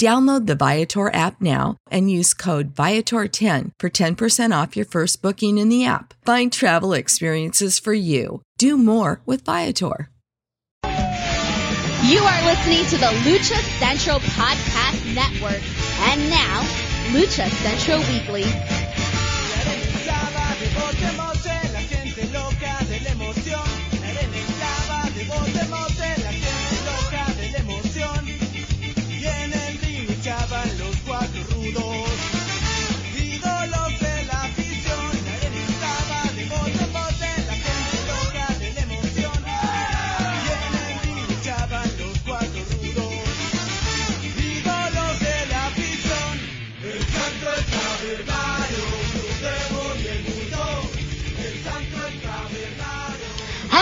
Download the Viator app now and use code Viator10 for 10% off your first booking in the app. Find travel experiences for you. Do more with Viator. You are listening to the Lucha Central Podcast Network. And now, Lucha Central Weekly.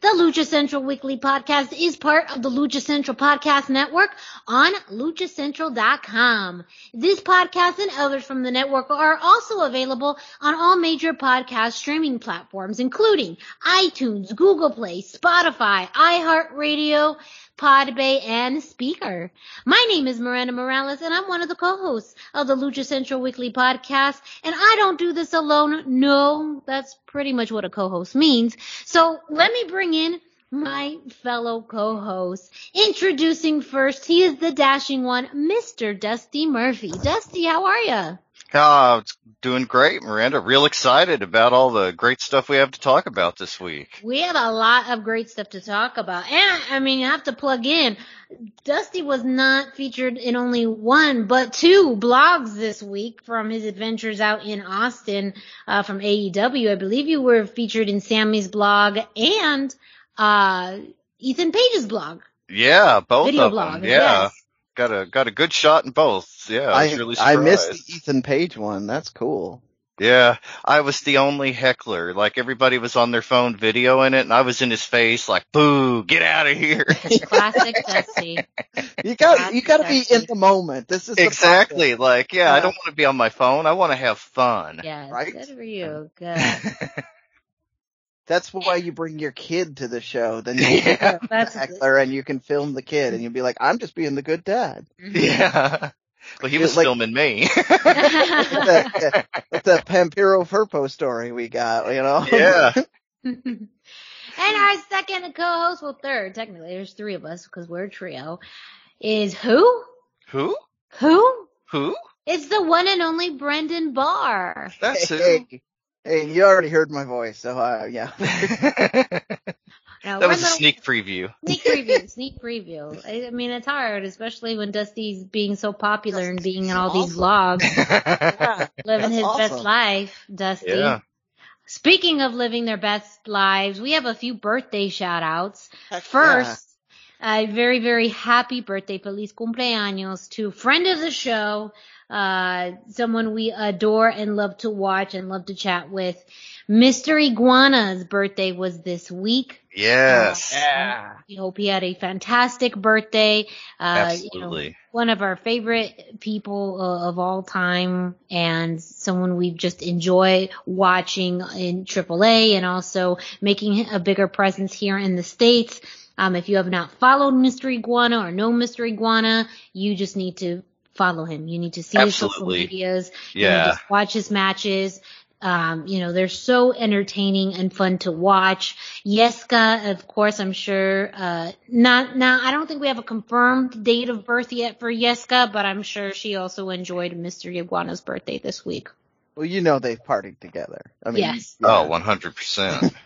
The Lucha Central Weekly Podcast is part of the Lucha Central Podcast Network on luchacentral.com. This podcast and others from the network are also available on all major podcast streaming platforms, including iTunes, Google Play, Spotify, iHeartRadio, Podbay, and Spreaker. My name is Miranda Morales, and I'm one of the co-hosts of the Lucha Central Weekly Podcast. And I don't do this alone. No, that's pretty much what a co-host means. So let me bring in my fellow co-host. Introducing first, he is the dashing one, Mr. Dusty Murphy. Dusty, how are you? Oh, it's doing great, Miranda. Real excited about all the great stuff we have to talk about this week. We have a lot of great stuff to talk about. And I mean, you have to plug in. Dusty was not featured in only one, but two blogs this week from his adventures out in Austin, uh, from AEW. I believe you were featured in Sammy's blog and, uh, Ethan Page's blog. Yeah, both Video of blog. them. Yeah. Yes. Got a got a good shot in both. Yeah, I was I really I missed the Ethan Page one. That's cool. Yeah, I was the only heckler. Like everybody was on their phone videoing it, and I was in his face, like, "Boo, get out of here!" Classic Dusty. You got you got to be in the moment. This is exactly. Like, yeah, I don't want to be on my phone. I want to have fun. Yes, Right? good for you. Good. That's why you bring your kid to the show. Then you yeah, That's heckler and you can film the kid and you'll be like, I'm just being the good dad. Mm-hmm. yeah. Well, he was like- filming me. that, that's that Pampiro Furpo story we got, you know? yeah. and our second co-host, well, third, technically, there's three of us because we're a trio, is who? Who? Who? Who? It's the one and only Brendan Barr. That's who. Hey, hey, you already heard my voice, so uh, yeah. Know, That was a little- sneak preview. Sneak preview, sneak preview. I, I mean, it's hard, especially when Dusty's being so popular and being in all these vlogs, Yeah, living that's his best life. Dusty. yeah. Speaking of living their best lives, we have a few birthday shout outs. Heck First, a very, very happy birthday, feliz cumpleaños to friend of the show, uh, someone we adore and love to watch and love to chat with. Mr. Iguana's birthday was this week. Yes. Yeah. We hope he had a fantastic birthday. Uh, you know, Absolutely. one of our favorite people uh, of all time and someone we just enjoy watching in AAA and also making a bigger presence here in the States. Um, if you have not followed Mr. Iguana or know Mr. Iguana, you just need to follow him. You need to see his social Absolutely. medias. You know, Yeah. watch his matches. Um, you know, they're so entertaining and fun to watch. Yeska, of course, I'm sure, uh, not, now, I don't think we have a confirmed date of birth yet for Yeska, but I'm sure she also enjoyed Mr. Iguana's birthday this week. Well, you know they've partied together. I mean, Yes. Oh, 100%.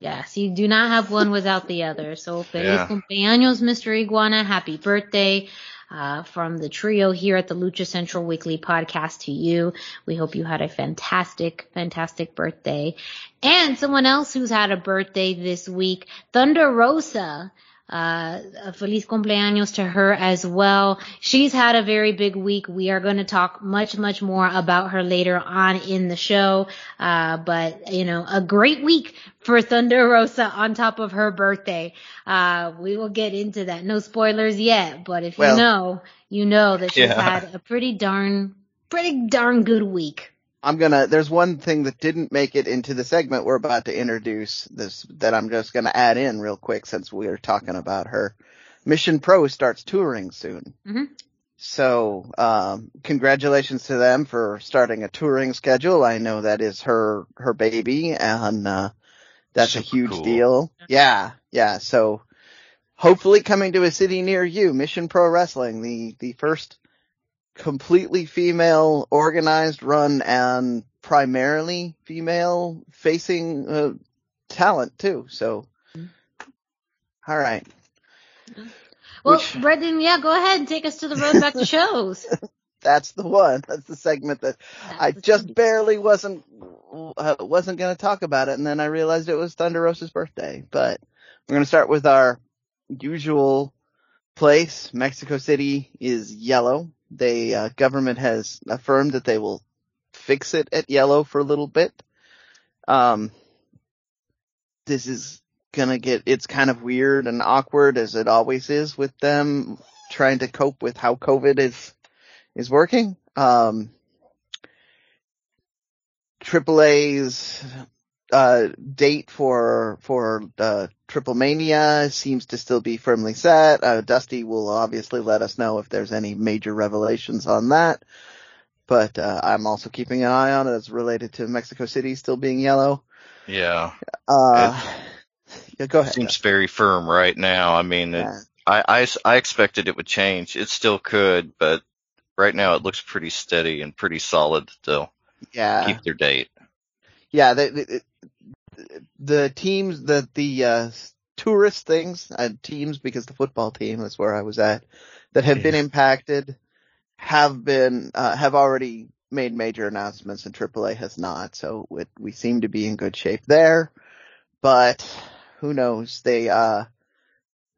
Yes, you do not have one without the other. So feliz Yeah. cumpleaños, Mr. Iguana. Happy birthday. Uh, from the trio here at the Lucha Central Weekly podcast to you. We hope you had a fantastic, fantastic birthday. And someone else who's had a birthday this week, Thunder Rosa. Uh, a feliz cumpleaños to her as well. She's had a very big week. We are going to talk much, much more about her later on in the show. Uh, but you know, a great week for Thunder Rosa on top of her birthday. Uh, we will get into that. No spoilers yet, but if Well- you know, you know that she's Yeah. had a pretty darn, pretty darn good week. I'm gonna. There's one thing that didn't make it into the segment we're about to introduce. This that I'm just gonna add in real quick since we are talking about her. Mission Pro starts touring soon. Mhm. So, um, congratulations to them for starting a touring schedule. I know that is her her baby, and uh, that's a huge cool. deal. Yeah, yeah. So, hopefully, coming to a city near you, Mission Pro Wrestling, the the first completely female organized run and primarily female facing uh, talent too. So, all right. Well, Which- Brendan, yeah, go ahead and take us to the road back to shows. That's the one. That's the segment that I That's just barely wasn't uh, wasn't going to talk about it, and then I realized it was Thunder Rosa's birthday. But we're going to start with our usual place. Mexico City is yellow. They uh, government has affirmed that they will fix it at yellow for a little bit. Um, this is gonna get it's kind of weird and awkward as it always is with them trying to cope with how COVID is is working. Um, AAA's uh, date for for uh, Triple Mania seems to still be firmly set. Uh, Dusty will obviously let us know if there's any major revelations on that. But uh, I'm also keeping an eye on it as related to Mexico City still being yellow. Yeah. Uh, yeah, go ahead. Seems very firm right now. I mean, it, I, I, I expected it would change. It still could, but right now it looks pretty steady and pretty solid that they'll yeah. keep their date. Yeah, the, the, the teams, the the uh, tourist things, uh, teams because the football team that's where I was at, that have been impacted, have been uh, have already made major announcements, and AAA has not. So it, we seem to be in good shape there, but who knows? They uh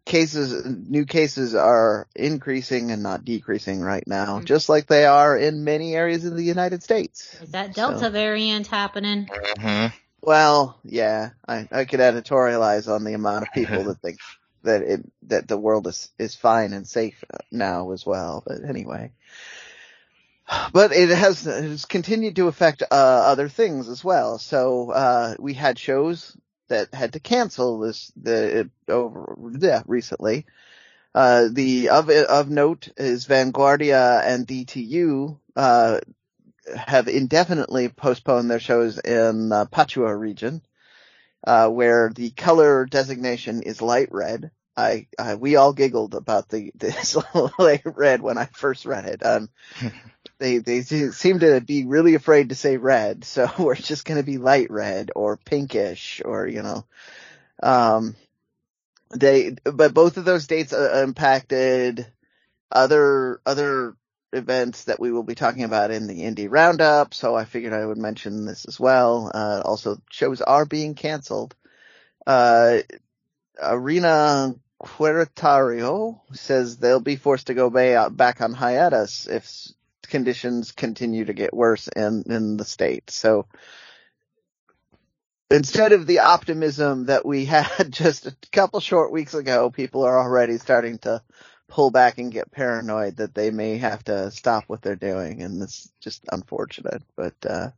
cases, new cases are increasing and not decreasing right now, Mhm. just like they are in many areas of the United States. Is that Delta So- variant happening? hmm Well, yeah, I, I could editorialize on the amount of people that think that it, that the world is, is fine and safe now as well. But anyway, but it has, it has continued to affect, uh, other things as well. So, uh, we had shows that had to cancel this, the, over, yeah, recently. Uh, the, of, of note is Vanguardia and DTU, uh, have indefinitely postponed their shows in uh, Pachuca region, uh, where the color designation is light red. I, I we all giggled about the this light red when I first read it. Um, they they seem to be really afraid to say red, so we're just going to be light red or pinkish or you know. Um, they, but both of those dates uh, impacted other, other events that we will be talking about in the indie roundup. So I figured I would mention this as well. Uh, also shows are being canceled. Uh, Arena Querétaro says they'll be forced to go back on hiatus if conditions continue to get worse in, in the state. So instead of the optimism that we had just a couple short weeks ago, people are already starting to pull back and get paranoid that they may have to stop what they're doing. And it's just unfortunate, but, uh,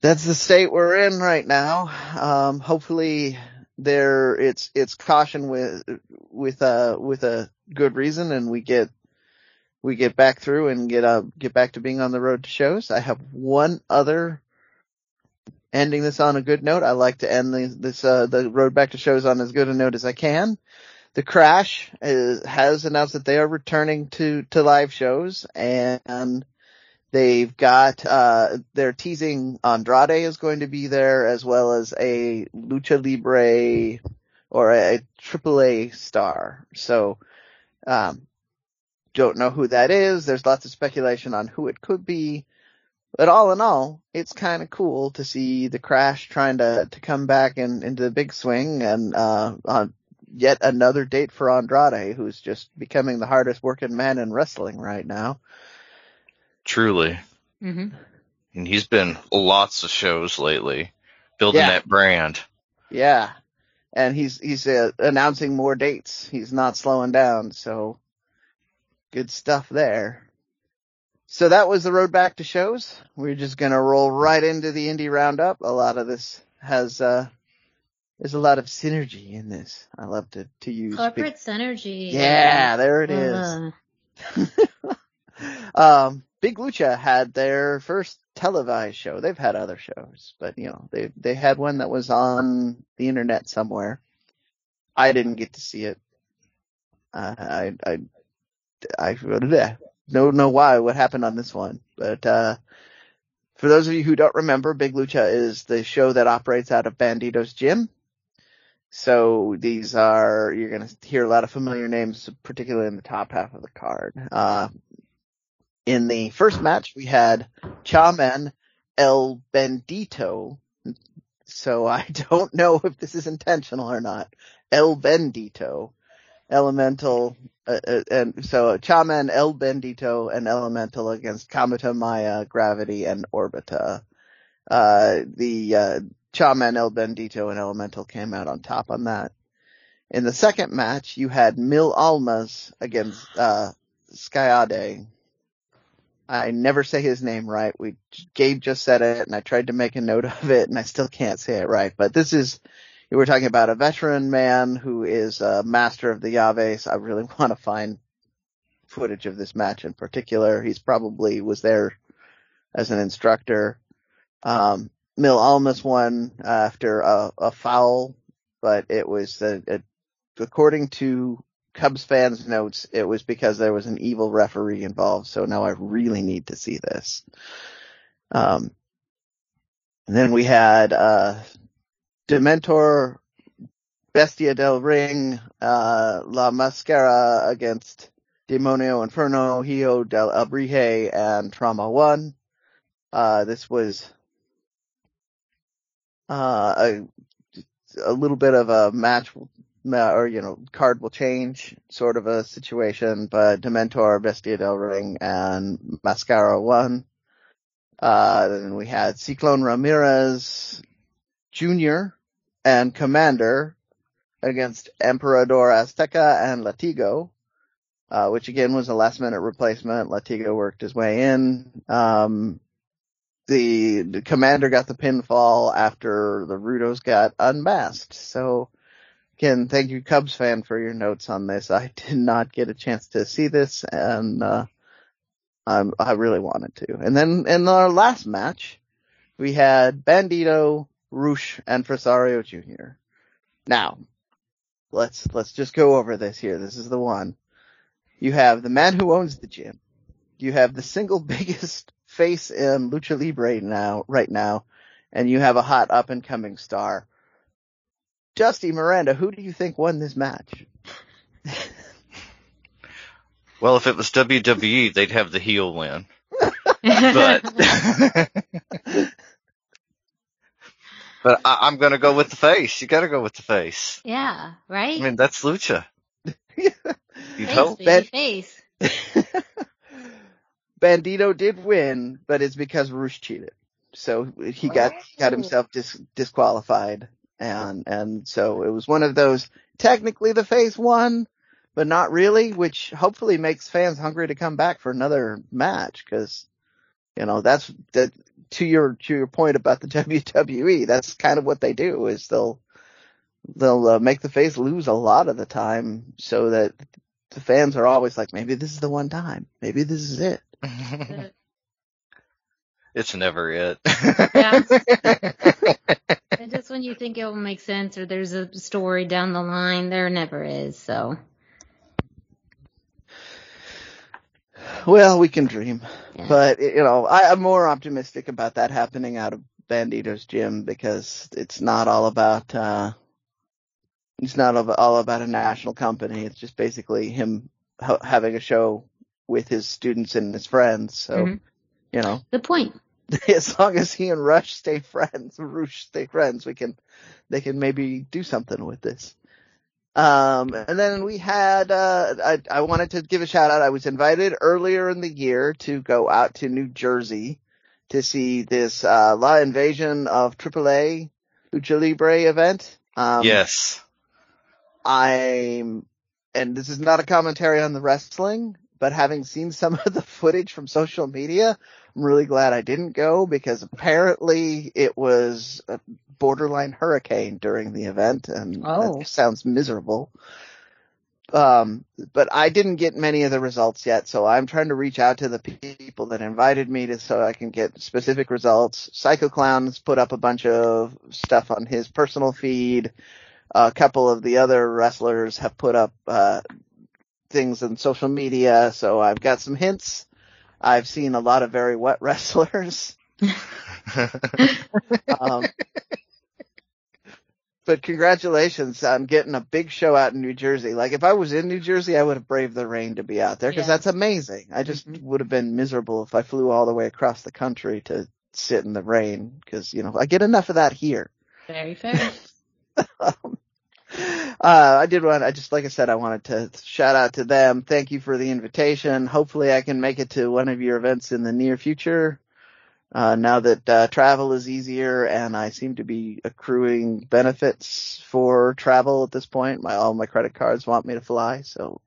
that's the state we're in right now. Um, hopefully there, it's, it's caution with, with, a, with a good reason and we get, we get back through and get, uh, get back to being on the road to shows. I have one other ending this on a good note. I like to end the, this, uh, the road back to shows on as good a note as I can. The Crash is, has announced that they are returning to, to live shows and they've got, uh, they're teasing Andrade is going to be there as well as a Lucha Libre or a, AAA star. So, um, don't know who that is. There's lots of speculation on who it could be. But all in all, it's kind of cool to see the crash trying to, to come back in, into the big swing and, uh, on yet another date for Andrade, who's just becoming the hardest working man in wrestling right now. Truly. Mm-hmm. And he's been lots of shows lately, building Yeah. that brand. Yeah. And he's, he's uh, announcing more dates. He's not slowing down. So good stuff there. So that was the road back to shows. We're just going to roll right into the indie roundup. A lot of this has, uh, there's a lot of synergy in this. I love to, to use. big- Corporate synergy. yeah, there it is. Uh, um, Big Lucha had their first televised show. They've had other shows, but you know, they, they had one that was on the internet somewhere. I didn't get to see it. Uh, I, I, I, I don't know why, what happened on this one, but, uh, for those of you who don't remember, Big Lucha is the show that operates out of Bandito's Gym. So these are, you're going to hear a lot of familiar names, particularly in the top half of the card. Uh, in the first match, we had Chaman El Bendito. So I don't know if this is intentional or not. El Bendito. Elemental, uh, uh, and so Chaman, El Bendito, and Elemental against Kamata Maya, Gravity, and Orbita. Uh, the, uh, Chaman, El Bendito, and Elemental came out on top on that. In the second match, you had Mil Almas against, uh, Skayde. I never say his name right. We, Gabe just said it and I tried to make a note of it and I still can't say it right, but this is, we're talking about a veteran man who is a master of the llaves. I really want to find footage of this match in particular. He's probably was there as an instructor. Um, Mil Almas won after a, a foul, but it was a, a, according to Cubs fans notes, it was because there was an evil referee involved. So now I really need to see this. Um, and then we had, uh, Dementor, Bestia del Ring, uh, La Mascara against Demonio Inferno, Hijo del Alebrije, and Trauma One. Uh, this was, uh, a, a little bit of a match, or, you know, card will change sort of a situation, but Dementor, Bestia del Ring, and Mascara won. Uh, then we had Cyclone Ramirez Jr. and Komander against Emperador Azteca and Latigo, uh, which again was a last minute replacement. Latigo worked his way in. Um, the, the Komander got the pinfall after the Rudos got unmasked. So again, thank you Cubs fan for your notes on this. I did not get a chance to see this and, uh, I'm, I really wanted to. And then in our last match, we had Bandito, Rush, and Fresero Jr. Now, let's, let's just go over this here. This is the one. You have the man who owns the gym. You have the single biggest face in Lucha Libre now, right now, and you have a hot up and coming star. Dusty Miranda, who do you think won this match? Well, if it was WWE, they'd have the heel win. But, but I, I'm gonna go with the face. You gotta go with the face. yeah, right? I mean, that's lucha. You'd face, hope. baby, Bet- face. Bandito did win, but it's because Rush cheated. So he got got himself dis- disqualified, and and so it was one of those. Technically, the face won, but not really, which hopefully makes fans hungry to come back for another match because you know that's that to your to your point about the WWE. That's kind of what they do is they'll they'll uh, make the face lose a lot of the time so that the fans are always like maybe this is the one time, maybe this is it. It's never it. Yeah. And just when you think it will make sense or there's a story down the line, there never is. So Well, we can dream, Yeah. but you know, I, I'm more optimistic about that happening out of Bandito's gym because it's not all about, uh, it's not all about a national company. It's just basically him ha- having a show with his students and his friends. So, Mhm. you know, the point. as long as he and Rush stay friends, Rush stay friends, we can, they can maybe do something with this. Um, and then we had, uh, I, I wanted to give a shout out. I was invited earlier in the year to go out to New Jersey to see this, uh, La Invasion of AAA Lucha Libre event. Um, yes. I'm, and this is not a commentary on the wrestling, but having seen some of the footage from social media, I'm really glad I didn't go because apparently it was a borderline hurricane during the event and Oh. that sounds miserable. Um, but I didn't get many of the results yet, so I'm trying to reach out to the people that invited me to so I can get specific results. Psycho Clown's put up a bunch of stuff on his personal feed. A couple of the other wrestlers have put up uh, things on social media, so I've got some hints. I've seen a lot of very wet wrestlers. Um, but congratulations on getting a big show out in New Jersey. Like if I was in New Jersey, I would have braved the rain to be out there because Yeah. that's amazing. I just Mhm. would have been miserable if I flew all the way across the country to sit in the rain because, you know, I get enough of that here. Very fair. um, uh, I did want, I just, like I said, I wanted to shout out to them. Thank you for the invitation. Hopefully I can make it to one of your events in the near future. Uh, now that, uh, travel is easier and I seem to be accruing benefits for travel at this point. My, all my credit cards want me to fly. So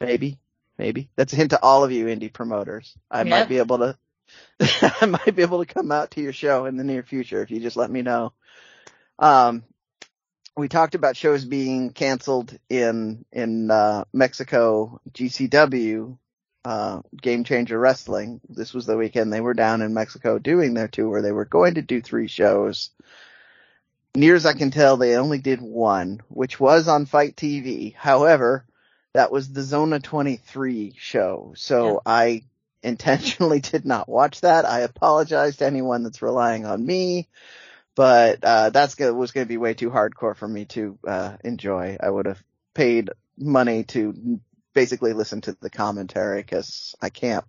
maybe, maybe that's a hint to all of you indie promoters. I Yep. might be able to, I might be able to come out to your show in the near future if you just let me know. Um, we talked about shows being canceled in in uh, Mexico. GCW, uh, Game Changer Wrestling. This was the weekend they were down in Mexico doing their tour. They were going to do three shows. Near as I can tell, they only did one, which was on FITE TV. However, that was the Zona 23 show. So Yeah. I intentionally did not watch that. I apologize to anyone that's relying on me but uh, that's gonna, was going to be way too hardcore for me to uh, enjoy. I would have paid money to basically listen to the commentary because I can't.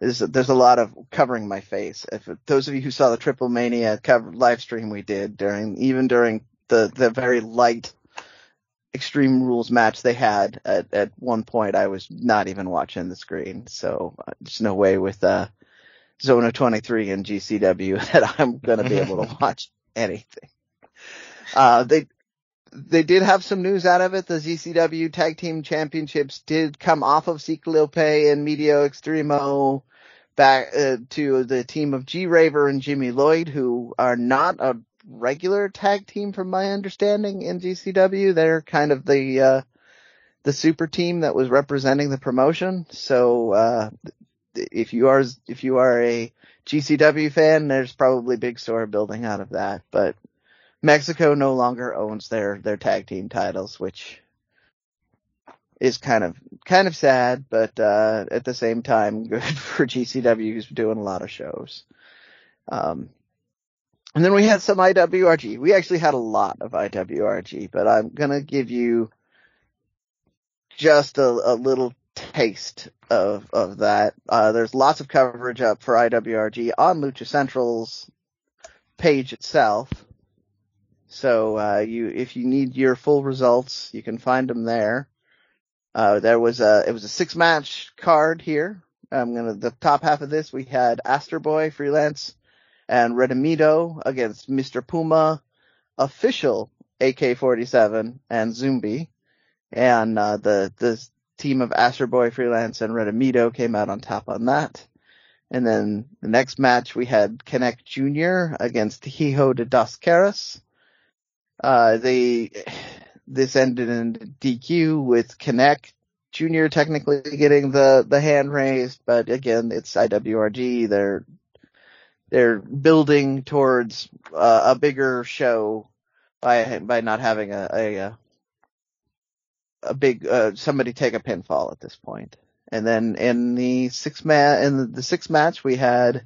There's a, there's a lot of covering my face. If those of you who saw the Triple Mania cover live stream we did during even during the the very light Extreme Rules match they had at at one point, I was not even watching the screen. So uh, there's no way with uh Zona 23 and GCW that I'm going to be able to watch anything. Uh, they, they did have some news out of it. The GCW Tag Team Championships did come off of Ciclope and Medio Extremo back uh, to the team of G Raver and Jimmy Lloyd, who are not a regular tag team from my understanding in GCW. They're kind of the, uh, the super team that was representing the promotion. So, uh, if you are if you are a GCW fan, there's probably big story building out of that. But Mexico no longer owns their their tag team titles, which is kind of kind of sad, but uh, at the same time, good for GCW who's doing a lot of shows. Um, And then we had some IWRG. We actually had a lot of IWRG, but I'm gonna give you just a, a little taste of of that. Uh, there's lots of coverage up for IWRG on Lucha Central's page itself. So uh, you, if you need your full results, you can find them there. Uh, there was a, it was a six match card here. I'm gonna, the top half of this, we had Astro Boy freelance and Redimido against Mr. Puma, official AK-47 and Zumbi. And, uh, the, the team of Astro Boy freelance and Redimido came out on top on that. And then the next match we had Connect Jr. against Hijo de Dos Caras. Uh, they, this ended in DQ with Connect Jr. technically getting the, the hand raised, but again, it's IWRG. They're, they're building towards uh, a bigger show by, by not having a, a, a big, uh, somebody take a pinfall at this point. And then in the six ma- in the, the sixth match, we had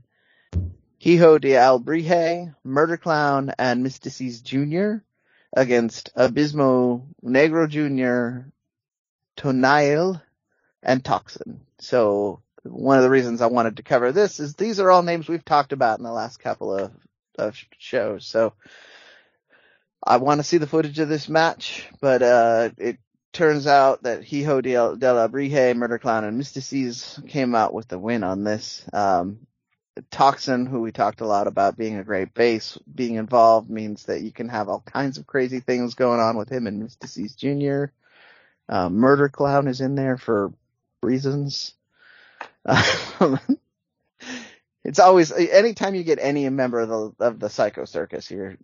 Hijo de Alebrije, Murder Clown, and Mystices Jr. against Abismo Negro Jr., Tonail, and Toxin. So one of the reasons I wanted to cover this is these are all names we've talked about in the last couple of, of shows. So I want to see the footage of this match, but, uh, it turns out that Hijo de, de la Brije, Murder Clown, and Mystices came out with the win on this. Um, Toxin, who we talked a lot about being a great base, being involved means that you can have all kinds of crazy things going on with him and Mystices Jr. Uh, Murder Clown is in there for reasons. Um, it's always, anytime you get any member of the, of the Psycho Circus, you're,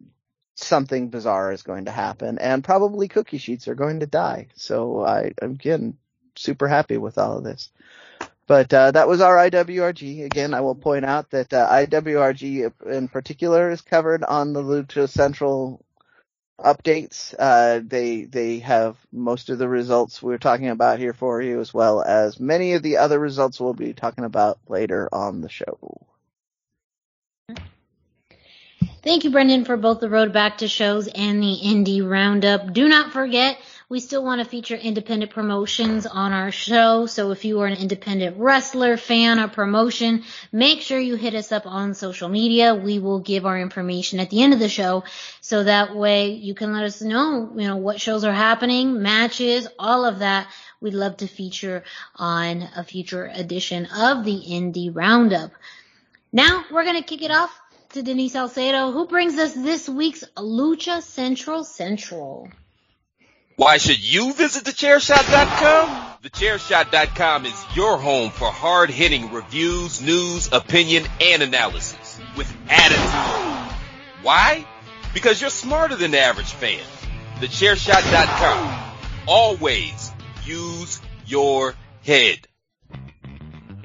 something bizarre is going to happen and probably cookie sheets are going to die. So I, am again, super happy with all of this. But uh, that was our IWRG. Again, I will point out that uh, IWRG in particular is covered on the Lucha Central updates. Uh, they they have most of the results we're talking about here for you, as well as many of the other results we'll be talking about later on the show. Thank you, Brendan, for both the road back to shows and the indie roundup. Do not forget, we still want to feature independent promotions on our show. So if you are an independent wrestler fan or promotion, make sure you hit us up on social media. We will give our information at the end of the show. So that way you can let us know, you know, what shows are happening, matches, all of that. We'd love to feature on a future edition of the indie roundup. Now we're going to kick it off to Denise Salcedo, who brings us this week's Lucha Central Central. Why should you visit thechairshot.com? Thechairshot.com is your home for hard-hitting reviews, news, opinion, and analysis with attitude. Why? Because you're smarter than the average fan. Thechairshot.com. Always use your head.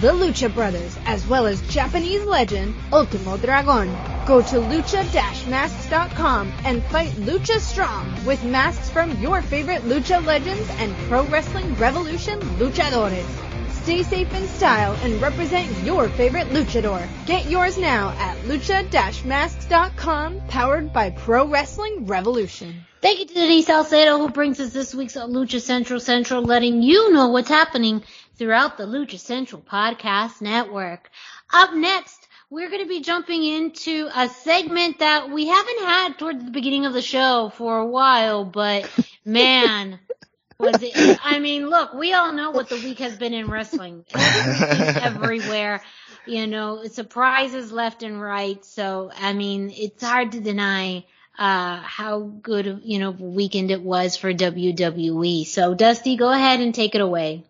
the Lucha Brothers, as well as Japanese legend Ultimo Dragon. Go to lucha-masks.com and fight Lucha Strong with masks from your favorite Lucha legends and Pro Wrestling Revolution luchadores. Stay safe in style and represent your favorite luchador. Get yours now at lucha-masks.com, powered by Pro Wrestling Revolution. Thank you to Denise Salcedo who brings us this week's Lucha Central Central, letting you know what's happening throughout the Lucha Central Podcast Network. Up next, we're going to be jumping into a segment that we haven't had towards the beginning of the show for a while, but man, was it, I mean, look, we all know what the week has been in wrestling. everywhere, you know, surprises left and right. So, I mean, it's hard to deny uh, how good, you know, weekend it was for WWE. So Dusty, go ahead and take it away.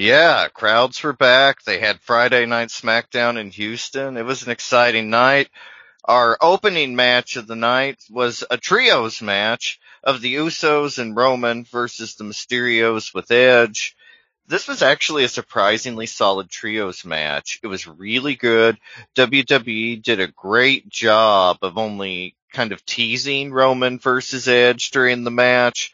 Yeah, crowds were back. They had Friday night SmackDown in Houston. It was an exciting night. Our opening match of the night was a trios match of the Usos and Roman versus the Mysterios with Edge. This was actually a surprisingly solid trios match. It was really good. WWE did a great job of only kind of teasing Roman versus Edge during the match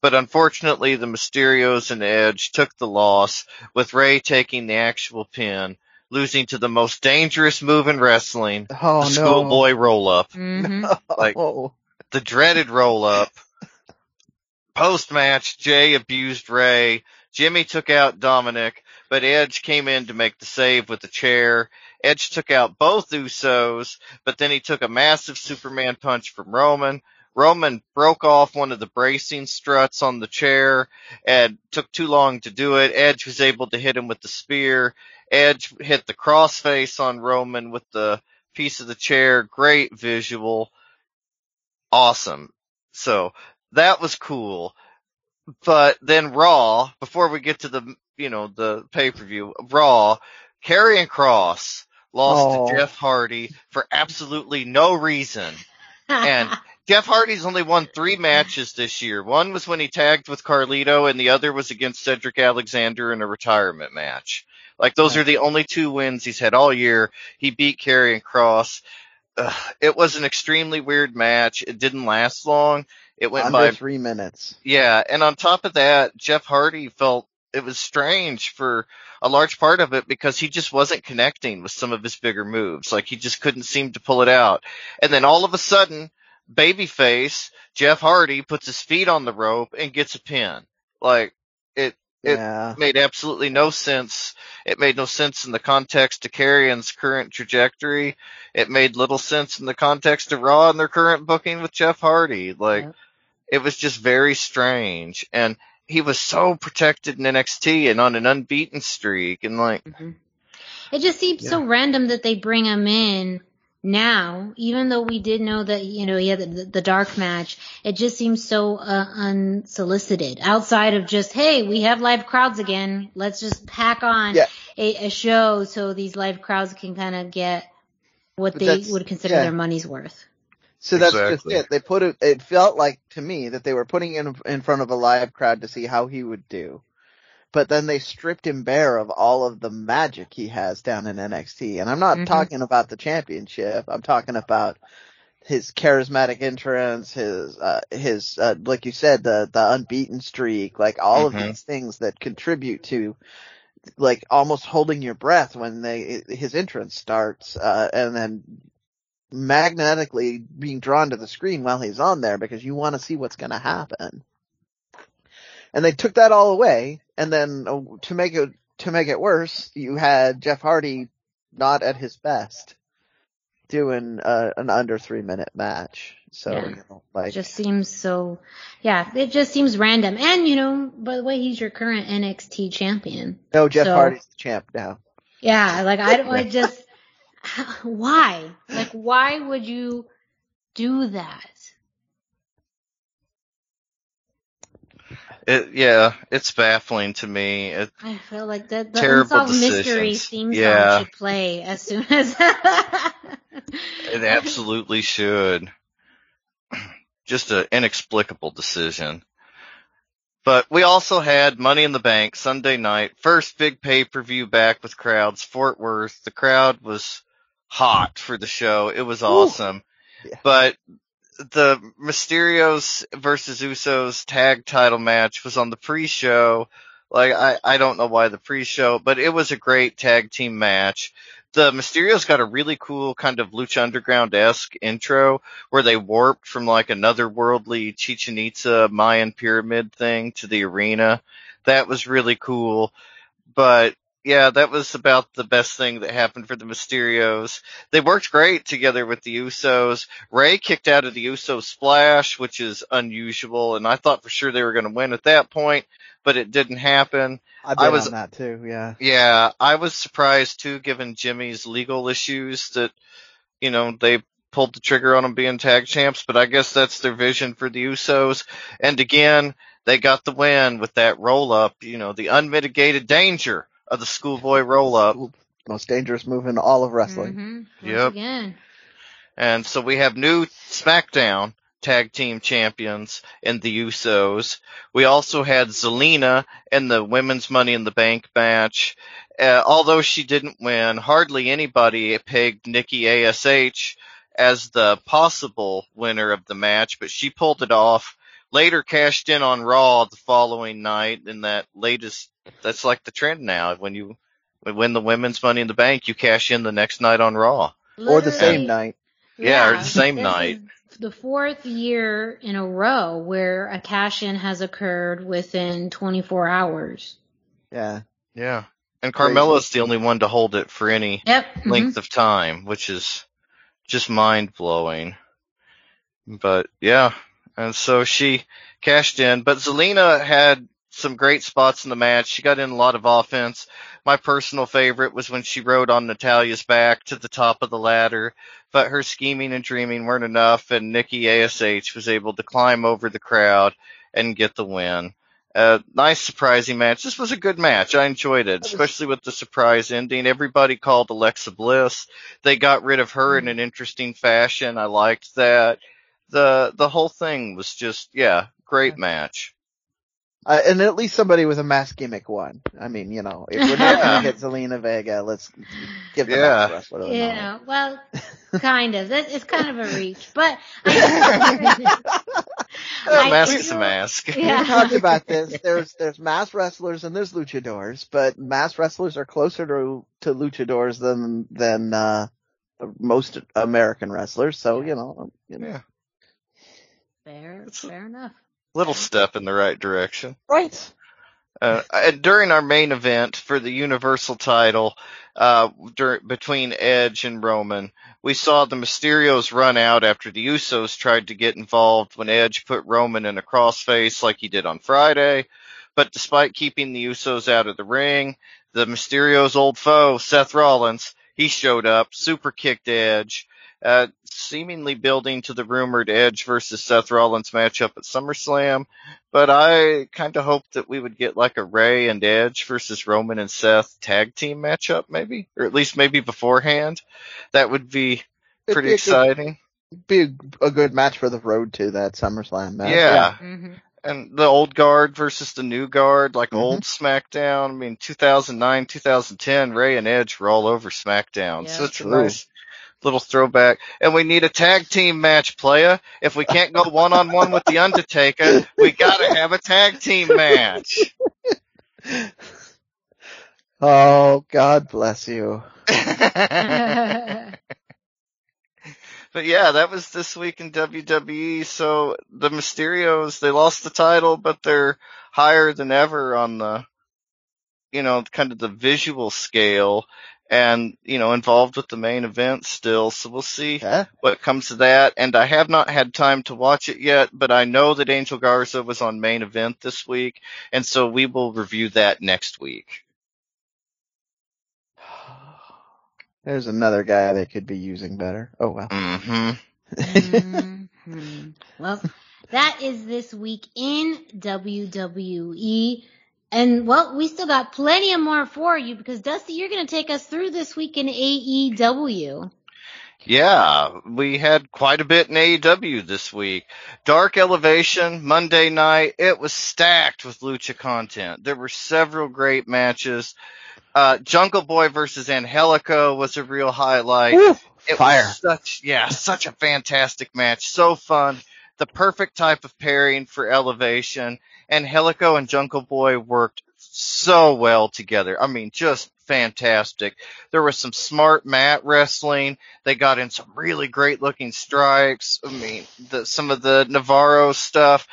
but unfortunately the Mysterios and Edge took the loss, with Rey taking the actual pin, losing to the most dangerous move in wrestling, oh, the schoolboy no. roll up. Mm-hmm. Like the dreaded roll up. Post match, Jey abused Rey. Jimmy took out Dominik, but Edge came in to make the save with the chair. Edge took out both Usos, but then he took a massive Superman punch from Roman. Roman broke off one of the bracing struts on the chair and took too long to do it. Edge was able to hit him with the spear. Edge hit the crossface on Roman with the piece of the chair. Great visual. Awesome. So that was cool. But then Raw, before we get to the, you know, the pay-per-view, Raw, Karrion Kross lost oh. to Jeff Hardy for absolutely no reason. And Jeff Hardy's only won three matches this year. One was when he tagged with Carlito, and the other was against Cedric Alexander in a retirement match. Like those are the only two wins he's had all year. He beat Karrion Kross. Uh, it was an extremely weird match. It didn't last long. It went Under by three minutes. Yeah, and on top of that, Jeff Hardy felt it was strange for a large part of it because he just wasn't connecting with some of his bigger moves. Like he just couldn't seem to pull it out. And then all of a sudden, babyface Jeff Hardy puts his feet on the rope and gets a pin. Like it, it yeah. made absolutely no sense. It made no sense in the context of Karrion's current trajectory. It made little sense in the context of Raw and their current booking with Jeff Hardy. Like yeah. it was just very strange. And he was so protected in NXT and on an unbeaten streak and like mm-hmm. it just seems yeah. so random that they bring him in now, even though we did know that, you know, he had the, the dark match, it just seems so uh, unsolicited outside of just, hey, we have live crowds again. Let's just pack on yeah. a, a, show so these live crowds can kind of get what but they would consider yeah. their money's worth. So that's exactly. just it. They put it, it felt like to me that they were putting him in front of a live crowd to see how he would do but then they stripped him bare of all of the magic he has down in NXT. And I'm not mm-hmm. talking about the championship. I'm talking about his charismatic entrance, his, uh, his, uh, like you said, the, the unbeaten streak, like all mm-hmm. of these things that contribute to, like almost holding your breath when they, his entrance starts, uh, and then magnetically being drawn to the screen while he's on there because you want to see what's going to happen. and they took that all away. And then uh, to make it to make it worse, you had Jeff Hardy not at his best doing uh, an under three minute match. So Yeah. you know, like It just seems so, yeah, it just seems random. And, you know, by the way, he's your current NXT champion. no, Jeff so- Hardy's the champ now. Yeah, like I don't, I just, why? Like, why would you do that? It, yeah, it's baffling to me. It, I feel like the, the Terrible Unsolved Mystery decisions. theme Yeah. song should play as soon as. it absolutely should. Just an inexplicable decision. But we also had Money in the Bank Sunday night, first big pay per view back with crowds, Fort Worth. The crowd was hot for the show. It was awesome. Yeah. But the Mysterios versus Usos tag title match was on the pre-show. Like I, I don't know why the pre-show, but it was a great tag team match. The Mysterios got a really cool kind of Lucha Underground-esque intro where they warped from like another worldly Chichen Itza Mayan pyramid thing to the arena. That was really cool. But yeah, that was about the best thing that happened for the Mysterios. They worked great together with the Usos. Rey kicked out of the Usos splash, which is unusual, and I thought for sure they were going to win at that point, but it didn't happen. I I was- on that too. Yeah. Yeah, I was surprised too, given Jimmy's legal issues that, you know, they pulled the trigger on them being tag champs, but I guess that's their vision for the Usos. And again, they got the win with that roll up, you know, the unmitigated danger of the schoolboy roll up. Most dangerous move in all of wrestling. Mhm. Yep. again. And so we have new SmackDown tag team champions in the Usos. We also had Zelina in the women's Money in the Bank match. Uh, although she didn't win, hardly anybody pegged Nikki ASH as the possible winner of the match, but she pulled it off. Later cashed in on Raw the following night in that latest, that's like the trend now. When you win the women's Money in the Bank, you cash in the next night on Raw. Or the same Literally, night. Yeah, or the same this night. is The fourth year in a row where a cash in has occurred within 24 hours. Yeah. Yeah. And Crazy. Carmella's the only one to hold it for any Yep. mhm. length of time, which is just mind blowing. But yeah, and so she cashed in, but Zelina had some great spots in the match. She got in a lot of offense. My personal favorite was when she rode on Natalya's back to the top of the ladder, but her scheming and dreaming weren't enough and Nikki ASH was able to climb over the crowd and get the win. Uh, nice surprising match. This was a good match. I enjoyed it, especially with the surprise ending. Everybody called Alexa Bliss. They got rid of her in an interesting fashion. I liked that. The, the whole thing was just, yeah, great match. Uh, and at least somebody with a mask gimmick won. I mean, you know, if we're not gonna get Zelina Vega, let's give the Yeah. mask wrestler the nod. Yeah, well, kind of. That- It's kind of a reach, but I, A I mask do- is a mask. Yeah. We talked about this. There's there's mass wrestlers and there's luchadors, but mass wrestlers are closer to to luchadors than than uh most American wrestlers. So you know, you know. Yeah. Fair, fair enough. Little step in the right direction. right. Uh, and during our main event for the Universal title, uh, dur- between Edge and Roman, we saw the Mysterios run out after the Usos tried to get involved when Edge put Roman in a crossface like he did on Friday. But despite keeping the Usos out of the ring, the Mysterios' old foe, Seth Rollins, he showed up, super kicked Edge, uh, seemingly building to the rumored Edge versus Seth Rollins matchup at SummerSlam but I kind of hoped that we would get like a Rey and Edge versus Roman and Seth tag team matchup, maybe, or at least maybe beforehand. That would be It'd pretty be a good- exciting. Be a, a good match for the road to that SummerSlam match. yeah. hmm and the old guard versus the new guard, like Mhm. old SmackDown. I mean, 2009, 2010, Rey and Edge were all over SmackDown, so Yeah. it's a True. nice little throwback. And we need a tag team match, playa. If we can't go one on one with the Undertaker, we gotta have a tag team match. Oh, God bless you. But yeah, that was this week in WWE. So the Mysterios, they lost the title, but they're higher than ever on the, you know, kind of the visual scale and, you know, involved with the main event still. So we'll see Yeah. what comes to that. And I have not had time to watch it yet, but I know that Angel Garza was on main event this week. And so we will review that next week. There's another guy they could be using better. Oh well. hmm Mhm. Well, that is this week in WWE. And well, we still got plenty of more for you because Dusty, you're going to take us through this week in AEW. Yeah, we had quite a bit in AEW this week. Dark Elevation, Monday night, it was stacked with lucha content. There were several great matches. Uh, Jungle Boy versus Angelico was a real highlight. Woo, It fire. was such, yeah, such a fantastic match. So fun. The perfect type of pairing for Elevation. Angelico and Jungle Boy worked so well together. I mean, just fantastic. There was some smart mat wrestling. They got in some really great looking strikes. I mean, the, some of the Navarro stuff.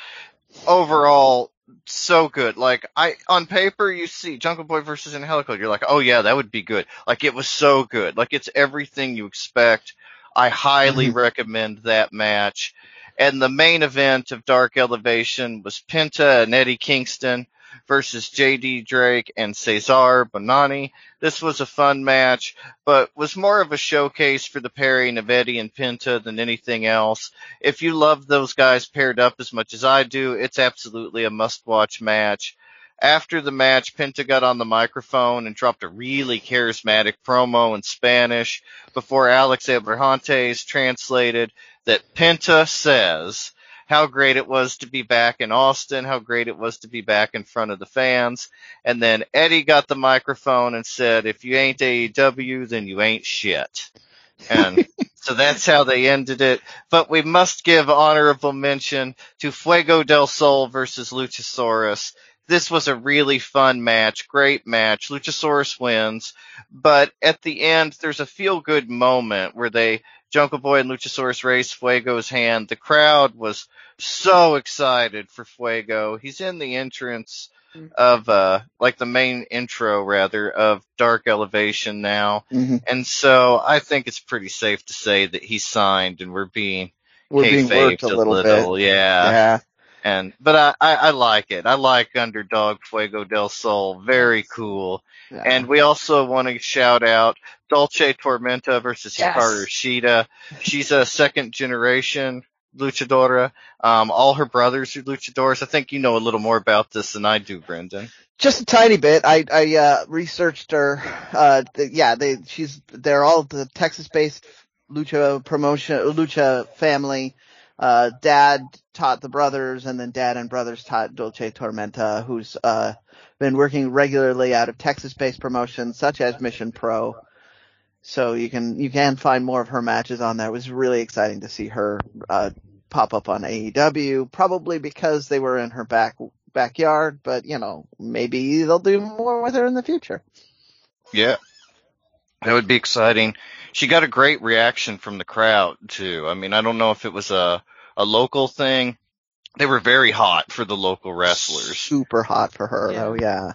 Overall, so good. Like I, on paper, you see Jungle Boy versus Angelico. You're like, oh yeah, that would be good. Like it was so good. Like it's everything you expect. I highly mm-hmm. recommend that match. And the main event of Dark Elevation was Penta and Eddie Kingston versus JD Drake and Cesar Bononi. This was a fun match, but was more of a showcase for the pairing of Eddie and Penta than anything else. If you love those guys paired up as much as I do, it's absolutely a must watch match. After the match, Penta got on the microphone and dropped a really charismatic promo in Spanish before Alex Abrahantes translated that Penta says how great it was to be back in Austin, how great it was to be back in front of the fans. And then Eddie got the microphone and said, if you ain't AEW, then you ain't shit. And so that's how they ended it. But we must give honorable mention to Fuego del Sol versus Luchasaurus. This was a really fun match, great match. Luchasaurus wins, but at the end, there's a feel good moment where they, Jungle Boy and Luchasaurus raise Fuego's hand. The crowd was so excited for Fuego. He's in the entrance of, uh, like the main intro rather of Dark Elevation now. Mhm. And so I think it's pretty safe to say that he's signed and we're being We're being worked a little, bit. Yeah. Yeah. And, but I, I, I like it. I like Underdog Fuego del Sol. Very cool. yeah. And we also want to shout out Dulce Tormenta versus Yes. Hikaru Shida. She's a second generation luchadora. Um, all her brothers are luchadors. I think you know a little more about this than I do, Brendan. Just a tiny bit. I I uh, researched her. Uh, yeah, they she's they're all the Texas-based lucha promotion lucha family. Uh, dad taught the brothers, and then dad and brothers taught Dulce Tormenta, who's uh been working regularly out of Texas-based promotions such as Mission Pro. So you can you can find more of her matches on there. It was really exciting to see her uh, pop up on AEW, probably because they were in her back backyard, but you know, maybe they'll do more with her in the future. Yeah. That would be exciting. She got a great reaction from the crowd too. I mean, I don't know if it was a, a local thing. They were very hot for the local wrestlers. Super hot for her. Yeah. Oh yeah.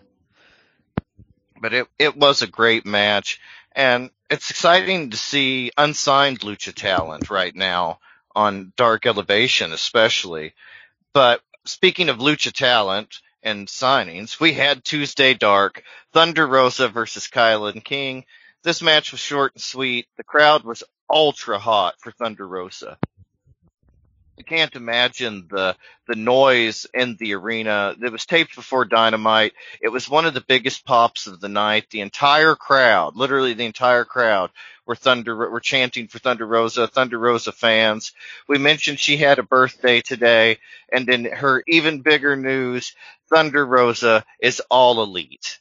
but it it was a great match and it's exciting to see unsigned lucha talent right now on dark elevation especially but speaking of lucha talent and signings we had tuesday dark thunder rosa versus kylan king this match was short and sweet the crowd was ultra hot for thunder rosa I can't imagine the the noise in the arena. It was taped before Dynamite. It was one of the biggest pops of the night. The entire crowd, literally the entire crowd, were Thunder were chanting for Thunder Rosa. Thunder Rosa fans. We mentioned she had a birthday today, and in her even bigger news, Thunder Rosa is all elite.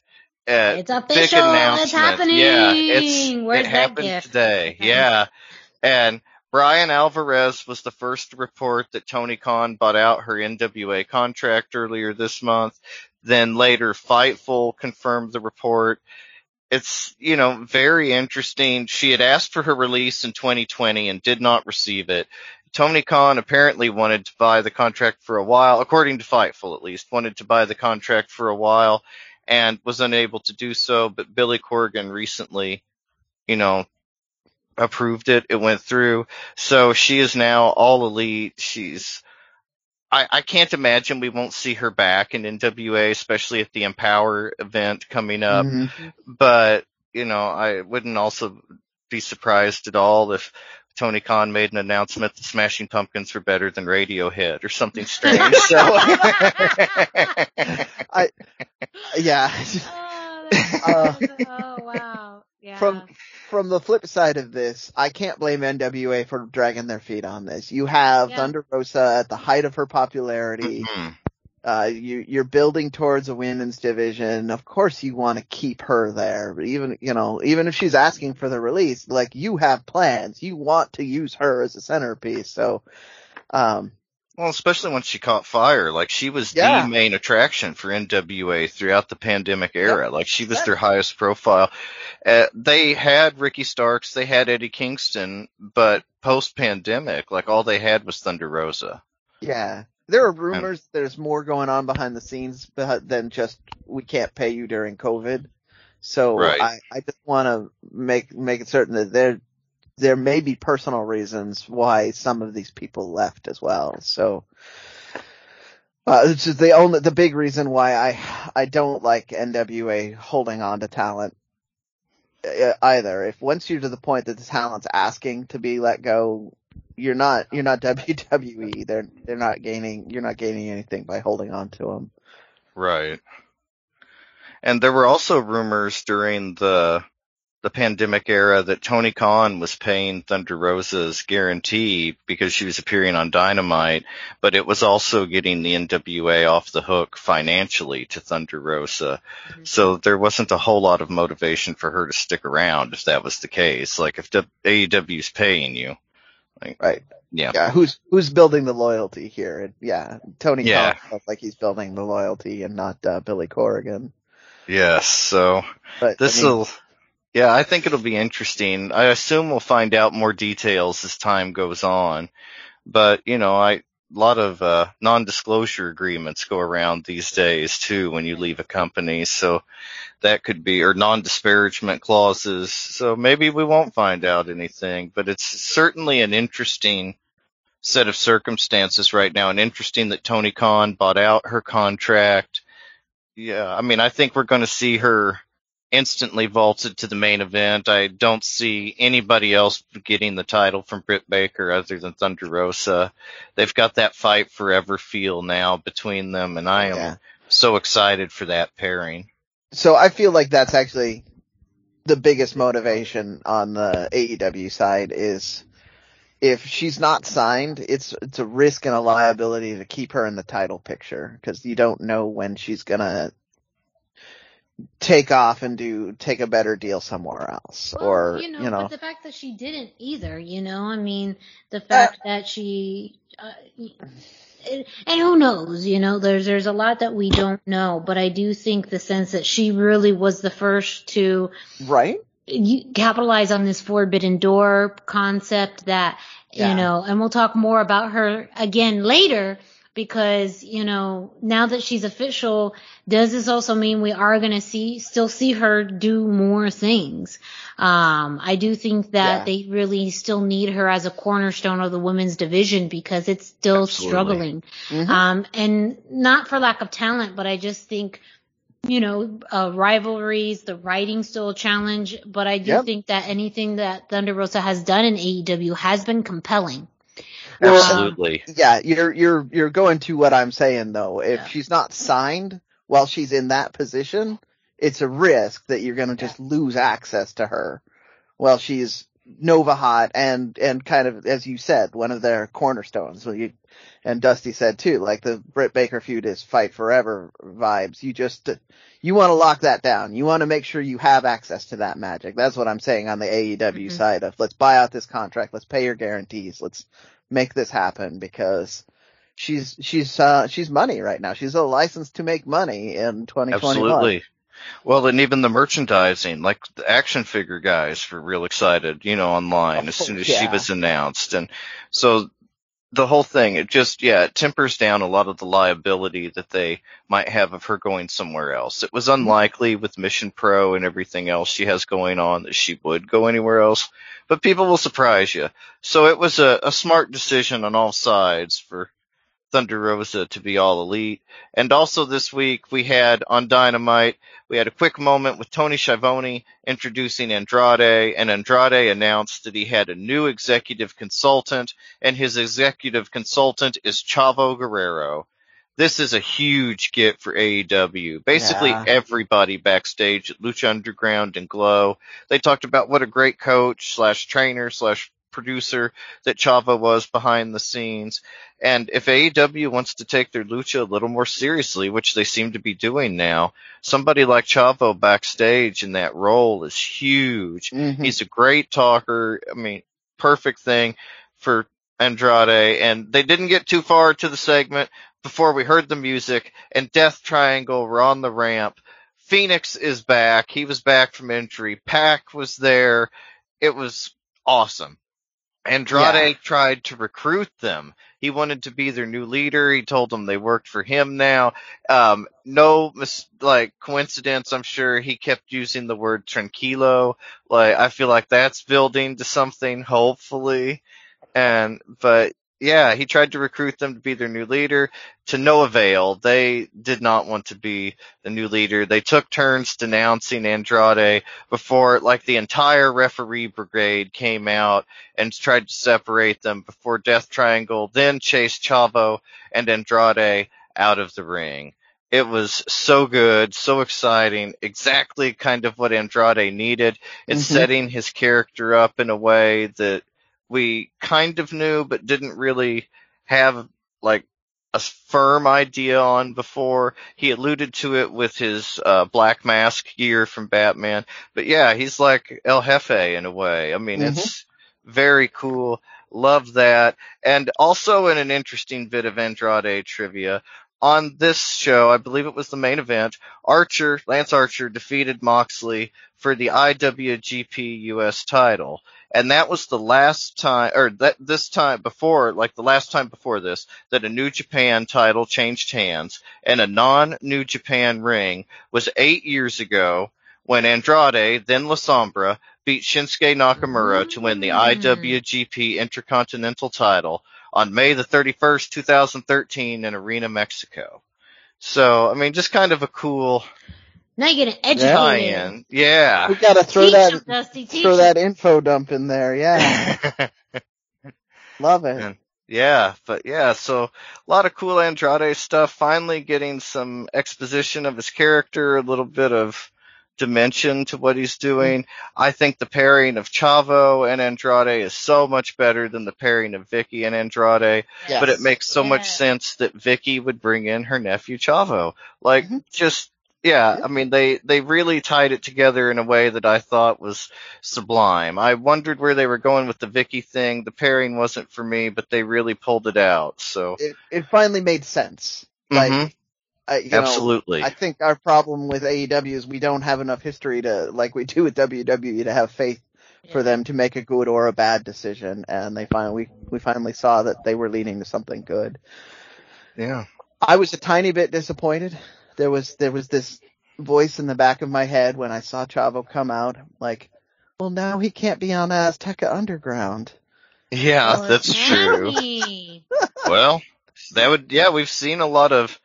Uh, It's official. It's happening. Yeah, it's Where's it that happened gift? today. Okay. Yeah, and Bryan Alvarez was the first to report that Tony Khan bought out her NWA contract earlier this month. Then later, Fightful confirmed the report. it's, you know, very interesting. She had asked for her release in 2020 and did not receive it. Tony Khan apparently wanted to buy the contract for a while, according to Fightful at least, wanted to buy the contract for a while and was unable to do so, but Billy Corgan recently, you know, approved it. It went through. So she is now all elite. She's, I, I can't imagine we won't see her back in NWA, especially at the Empower event coming up. Mm-hmm. But, you know, I wouldn't also be surprised at all if Tony Khan made an announcement that Smashing Pumpkins were better than Radiohead or something strange. so, I, yeah. Oh, Uh, oh wow. Yeah. From from the flip side of this, I can't blame NWA for dragging their feet on this. You have Yeah. Thunder Rosa at the height of her popularity. mhm. Uh, you you're building towards a women's division. Of course, you want to keep her there. But even you know, even if she's asking for the release, like you have plans. You want to use her as a centerpiece. So, um, Well, especially once she caught fire, like she was Yeah. the main attraction for NWA throughout the pandemic era. Like she was their highest profile. Uh, they had Ricky Starks, they had Eddie Kingston, but post pandemic, like all they had was Thunder Rosa. yeah. There are rumors there's more going on behind the scenes than just we can't pay you during COVID. So Right. I, I just want to make make it certain that there there may be personal reasons why some of these people left as well. So uh, it's just the only the big reason why I I don't like NWA holding on to talent either. If once you're to the point that the talent's asking to be let go, you're not you're not WWE. They're they're not gaining you're not gaining anything by holding on to them. Right. And there were also rumors during the the pandemic era that Tony Khan was paying Thunder Rosa's guarantee because she was appearing on Dynamite, but it was also getting the NWA off the hook financially to Thunder Rosa. Mm-hmm. So there wasn't a whole lot of motivation for her to stick around if that was the case. Like if the AEW's paying you. Like, Right. yeah. Yeah, who's who's building the loyalty here? And yeah, Tony Yeah. Khan like he's building the loyalty and not uh, Billy Corgan. Yes. So But This I mean, will, yeah, I think it'll be interesting. I assume we'll find out more details as time goes on. But, you know, I, lot of, uh, non-disclosure agreements go around these days too when you leave a company. So that could be, or non-disparagement clauses. So maybe we won't find out anything, but it's certainly an interesting set of circumstances right now and interesting that Tony Khan bought out her contract. Yeah, I mean, I think we're going to see her instantly vaulted to the main event. I don't see anybody else getting the title from Britt Baker other than Thunder Rosa. They've got that fight forever feel now between them, and I am Yeah. so excited for that pairing. so I feel like that's actually the biggest motivation on the AEW side is if she's not signed, it's it's a risk and a liability to keep her in the title picture because you don't know when she's gonna take off and do take a better deal somewhere else Well, or you know, you know but the fact that she didn't either, you know, I mean, the fact that she, uh, and and who knows, you know, there's there's a lot that we don't know, but I do think the sense that she really was the first to right capitalize on this forbidden door concept that Yeah. you know and we'll talk more about her again later because you know now that she's official does this also mean we are going to see still see her do more things um i do think that Yeah. they really still need her as a cornerstone of the women's division because it's still Absolutely. struggling Mhm. um and not for lack of talent but i just think you know, uh, rivalries, the writing still a challenge, but I do Yep. think that anything that Thunder Rosa has done in AEW has been compelling. Well, Absolutely. Um, yeah, you're you're you're going to what I'm saying though. If Yeah. she's not signed while she's in that position, it's a risk that you're going to just lose access to her while she's Nova Hot and and kind of as you said, one of their cornerstones. So you and Dusty said too, like the Britt Baker feud is fight forever vibes. You just you want to lock that down. You want to make sure you have access to that magic. That's what I'm saying on the AEW Mhm. side of let's buy out this contract, let's pay your guarantees, let's make this happen because she's she's uh she's money right now. She's a license to make money in 2021. Absolutely. Well, and even the merchandising, like the action figure guys were real excited, you know, online as Oh, soon as she was announced. And so the whole thing, it just, yeah, it tempers down a lot of the liability that they might have of her going somewhere else. It was mm-hmm. unlikely with Mission Pro and everything else she has going on that she would go anywhere else, but people will surprise you. So it was a, a smart decision on all sides for Thunder Rosa to be all elite. And also this week we had on Dynamite, we had a quick moment with Tony Schiavone introducing Andrade and Andrade announced that he had a new executive consultant and his executive consultant is Chavo Guerrero. This is a huge get for AEW. Basically Yeah. everybody backstage at Lucha Underground and Glow. They talked about what a great coach slash trainer slash producer that Chavo was behind the scenes. And if AEW wants to take their lucha a little more seriously, which they seem to be doing now, somebody like Chavo backstage in that role is huge. Mhm. He's a great talker. I mean, perfect thing for Andrade. And they didn't get too far to the segment before we heard the music and Death Triangle were on the ramp. Fénix is back. He was back from injury. Pac was there. It was awesome. Andrade tried to recruit them. He wanted to be their new leader. He told them they worked for him now. Um, no, mis- like coincidence, I'm sure he kept using the word tranquilo. Like, I feel like that's building to something, hopefully. And, but yeah, he tried to recruit them to be their new leader to no avail. They did not want to be the new leader. They took turns denouncing Andrade before like the entire referee brigade came out and tried to separate them before Death Triangle then chased Chavo and Andrade out of the ring. It was so good, so exciting, exactly kind of what Andrade needed. It's Mhm. setting his character up in a way that we kind of knew but didn't really have like a firm idea on before. He alluded to it with his uh, black mask gear from Batman. But yeah, he's like El Jefe in a way. I mean, Mhm. it's very cool. Love that. And also in an interesting bit of Andrade trivia, on this show, I believe it was the main event, Archer, Lance Archer defeated Moxley for the IWGP US title. And that was the last time, or that this time before, like the last time before this, that a New Japan title changed hands and a non-New Japan ring was eight years ago when Andrade, then La Sombra, beat Shinsuke Nakamura to win the. IWGP Intercontinental title on May the 31st, 2013 in Arena, Mexico. So, I mean, just kind of a cool Now you get an educated. Yeah. tie-in. Yeah. We gotta throw Teach that, 'em, Dusty. Teach throw 'em. that info dump in there. Yeah. Love it. And- Yeah, but yeah, so a lot of cool Andrade stuff. Finally getting some exposition of his character, a little bit of dimension to what he's doing. I think the pairing of Chavo and Andrade is so much better than the pairing of Vicky and Andrade, Yes. but it makes so much sense that Vicky would bring in her nephew Chavo. Like, Mhm. just, yeah, Yeah. I mean, they, they really tied it together in a way that I thought was sublime. I wondered where they were going with the Vicky thing. The pairing wasn't for me, but they really pulled it out. So, it, it finally made sense. Like, Mhm. I, you know, absolutely. I think our problem with AEW is we don't have enough history to, like we do with WWE, to have faith for them to make a good or a bad decision. And they finally, we, we finally saw that they were leaning to something good. yeah. I was a tiny bit disappointed. There was, there was this voice in the back of my head when I saw Chavo come out, like, well now he can't be on Azteca Underground. Yeah, Well, that's true. Well, that would, yeah, we've seen a lot of,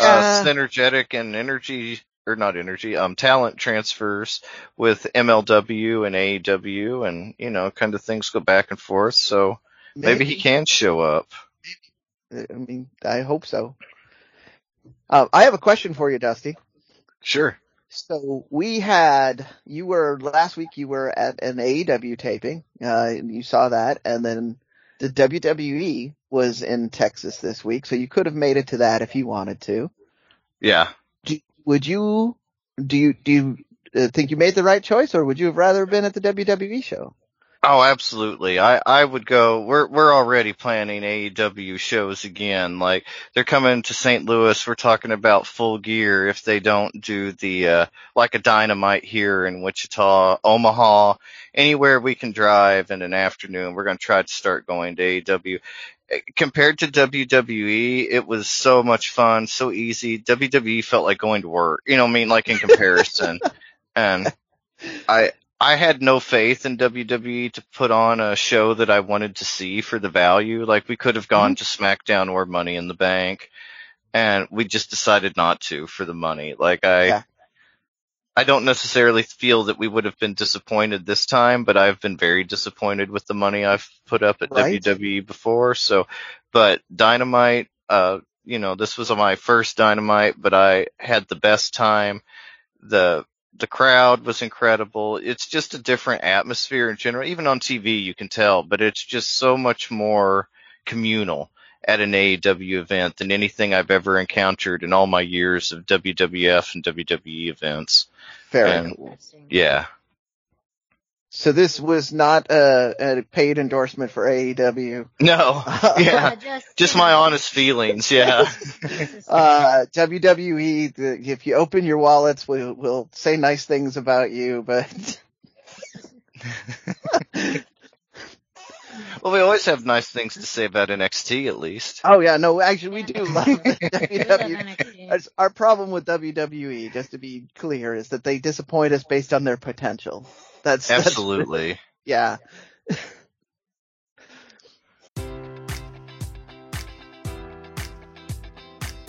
uh, synergetic and energy, or not energy, um, talent transfers with MLW and AEW and, you know, kind of things go back and forth. So maybe, he can show up. I mean, I hope so. Uh, I have a question for you, Dusty. Sure. So we had, you were, last week you were at an AEW taping, uh, you saw that, and then the WWE was in Texas this week, so you could have made it to that if you wanted to. Yeah. Do, would you, do you, do you uh, think you made the right choice, or would you have rather been at the WWE show? Oh, absolutely. I, I would go. We're we're already planning AEW shows again. Like they're coming to St. Louis. We're talking about full gear if they don't do the uh like a dynamite here in Wichita, Omaha, anywhere we can drive in an afternoon. We're going to try to start going to AEW. Eh, Compared to WWE, it was so much fun, so easy. WWE felt like going to work. You know what I mean? Like in comparison. and I I had no faith in WWE to put on a show that I wanted to see for the value. Like we could have gone to SmackDown or Money in the Bank, and we just decided not to for the money. Like I, Yeah. I don't necessarily feel that we would have been disappointed this time, but I've been very disappointed with the money I've put up at Right. WWE before. So, but Dynamite, uh, you know, this was my first Dynamite, but I had the best time. The the crowd was incredible. It's just a different atmosphere in general. Even on TV, you can tell, but it's just so much more communal at an AEW event than anything I've ever encountered in all my years of WWF and WWE events. Very And-. Yeah. So this was not a, a paid endorsement for AEW. No. Yeah. Just my honest feelings. Yeah. uh, WWE, the, if you open your wallets, we'll, we'll say nice things about you, but Well, we always have nice things to say about NXT at least. oh yeah, no, actually we do love WWE. NXT. Our- Our problem with WWE, just to be clear, is that they disappoint us based on their potential. That's that's- Absolutely. yeah.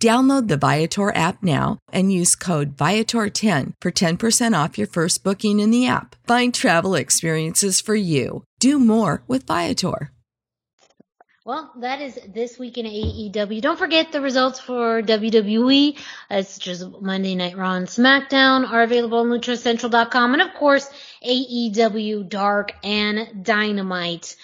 Download the Viator app now and use code Viator10 for 10% off your first booking in the app. Find travel experiences for you. Do more with Viator. Well, that is this week in AEW. Don't forget the results for WWE, uh, such as Monday Night Raw and SmackDown, are available on LuchaCentral.com, and of course AEW Dark and Dynamite.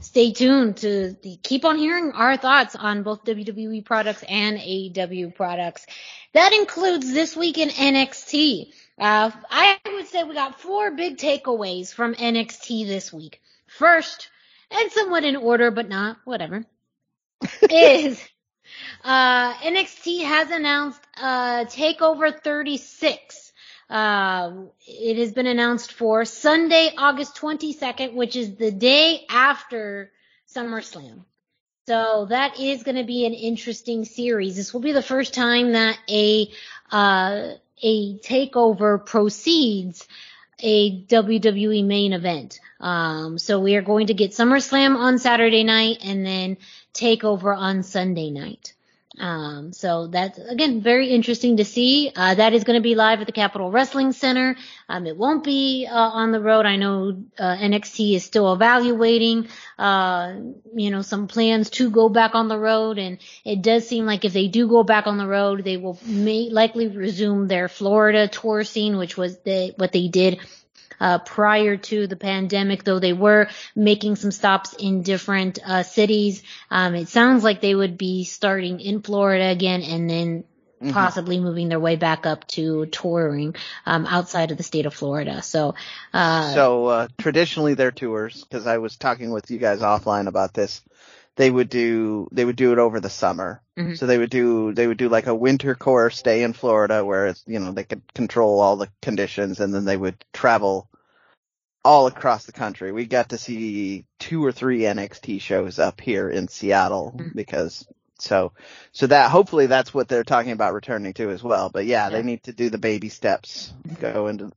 Stay tuned to the, keep on hearing our thoughts on both WWE products and AEW products. That includes this week in NXT. Uh, I would say we got four big takeaways from NXT this week. First, and somewhat in order, but not whatever, is uh, NXT has announced uh, Takeover 36. Uh, it has been announced for Sunday, August 22nd, which is the day after SummerSlam. So that is going to be an interesting series. This will be the first time that a uh, a takeover proceeds a WWE main event. Um, so we are going to get SummerSlam on Saturday night and then Takeover on Sunday night. Um, so that's again very interesting to see. Uh, that is going to be live at the Capitol Wrestling Center. Um, it won't be uh, on the road. I know uh, NXT is still evaluating, uh, you know, some plans to go back on the road, and it does seem like if they do go back on the road, they will may likely resume their Florida tour scene, which was the, what they did uh, prior to the pandemic, though they were making some stops in different uh, cities. Um, it sounds like they would be starting in Florida again and then Mhm. possibly moving their way back up to touring um, outside of the state of Florida. So, uh, So uh, traditionally their tours, because I was talking with you guys offline about this, they would do they would do it over the summer. Mhm. So they would do they would do like a winter core stay in Florida where it's you know they could control all the conditions, and then they would travel all across the country. We got to see two or three NXT shows up here in Seattle Mhm. because so so that hopefully that's what they're talking about returning to as well. But yeah, Yeah. they need to do the baby steps, go into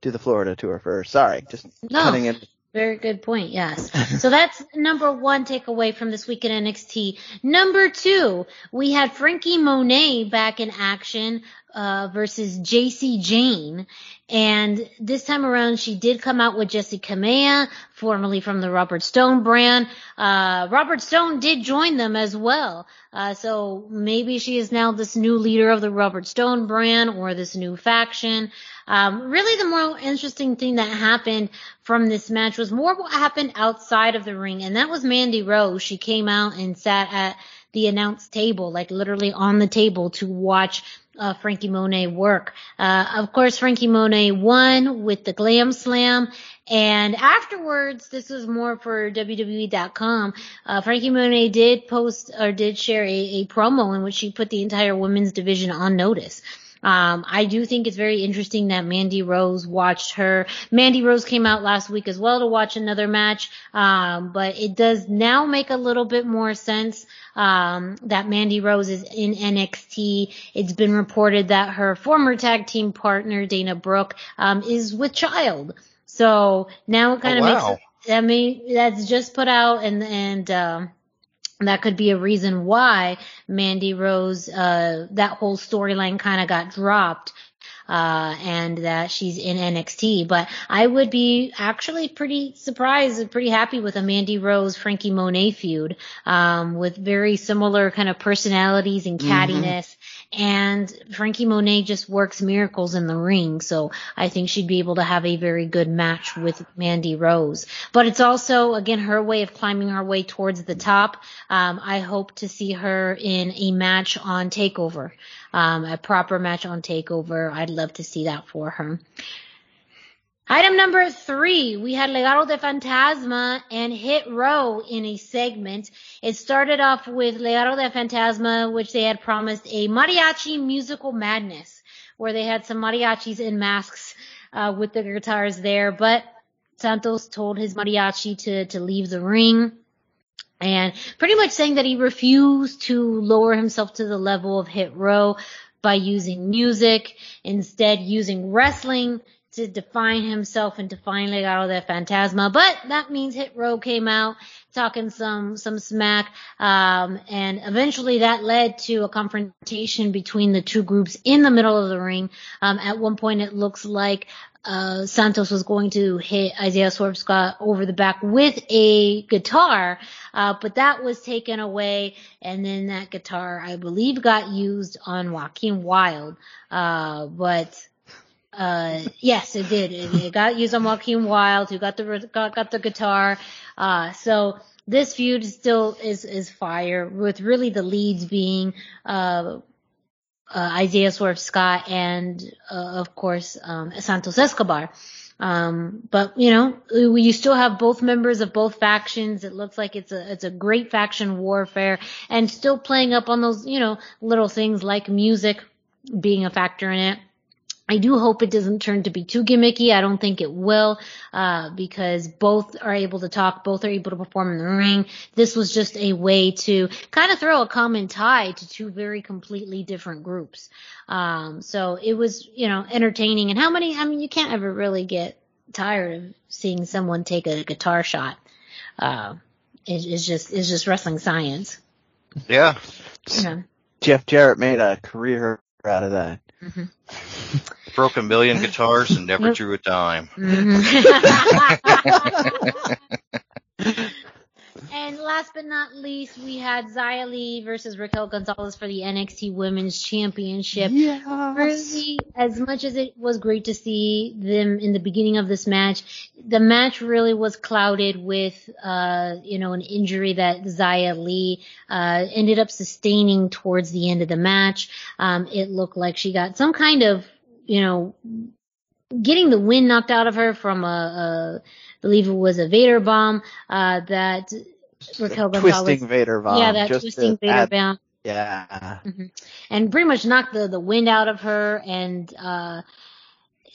do the Florida tour first. Sorry, just No. cutting in. Very good point. Yes. so that's number one takeaway from this week in NXT. Number two, we had Franky Monet back in action, uh, versus Jacy Jayne. And this time around, she did come out with Jessi Kamea, formerly from the Robert Stone brand. Uh, Robert Stone did join them as well. Uh, so maybe she is now this new leader of the Robert Stone brand or this new faction. Um, really the more interesting thing that happened from this match was more what happened outside of the ring, and that was Mandy Rose. She came out and sat at the announce table, like literally on the table to watch uh, Franky Monet work. Uh, of course, Franky Monet won with the Glam Slam. And afterwards, this was more for WWE.com. Uh, Franky Monet did post or did share a, a promo in which she put the entire women's division on notice. Um, I do think it's very interesting that Mandy Rose watched her. Mandy Rose came out last week as well to watch another match. Um, but it does now make a little bit more sense, um, that Mandy Rose is in NXT. It's been reported that her former tag team partner, Dana Brooke, um, is with child. So now it kind of Oh, makes, wow. that may, that's just put out and, and, um, that could be a reason why Mandy Rose, uh, that whole storyline kind of got dropped, uh, and that she's in NXT. But I would be actually pretty surprised and pretty happy with a Mandy Rose Franky Monet feud, um, with very similar kind of personalities and cattiness. And Franky Monet just works miracles in the ring, so I think she'd be able to have a very good match with Mandy Rose. But it's also, again, her way of climbing her way towards the top. Um, I hope to see her in a match on Takeover, um, a proper match on Takeover. I'd love to see that for her. Item number three, we had Legado de Fantasma and Hit Row in a segment. It started off with Legado de Fantasma, which they had promised a mariachi musical madness, where they had some mariachis in masks uh, with the guitars there. But Santos told his mariachi to to leave the ring, and pretty much saying that he refused to lower himself to the level of Hit Row by using music, instead using wrestling to define himself and define Legado de Fantasma. But that means Hit Row came out talking some some smack, um, and eventually that led to a confrontation between the two groups in the middle of the ring. Um, at one point, it looks like uh, Santos was going to hit Isaiah Swerve Scott over the back with a guitar, uh, but that was taken away, and then that guitar, I believe, got used on Joaquin Wilde. Uh, but uh, yes, it did. It, it got used on Joaquin Wilde, who got the got, got the guitar. Uh, so this feud still is is fire, with really the leads being uh, uh, Isaiah Swerve Scott and uh, of course um, Santos Escobar. Um, but you know, you still have both members of both factions. It looks like it's a it's a great faction warfare, and still playing up on those you know little things like music being a factor in it. I do hope it doesn't turn to be too gimmicky. I don't think it will, uh, because both are able to talk, both are able to perform in the ring. This was just a way to kind of throw a common tie to two very completely different groups. Um, so it was, you know, entertaining. And how many, I mean, you can't ever really get tired of seeing someone take a guitar shot. Uh, it, it's just, it's just wrestling science. Yeah. Yeah. Jeff Jarrett made a career out of that. Mm-hmm. Broke a million guitars and never drew a dime. Mm-hmm. and last but not least, we had Xia Li versus Raquel Gonzalez for the NXT Women's Championship. Really, as much as it was great to see them in the beginning of this match, the match really was clouded with, uh, you know, an injury that Xia Li, uh, ended up sustaining towards the end of the match. Um, it looked like she got some kind of, you know, getting the wind knocked out of her from a, a I believe it was a Vader bomb, uh, that Raquel Gonzalez. Twisting Vader bomb. yeah, that just twisting Vader add- bomb Yeah. and pretty much knocked the, the wind out of her. And uh,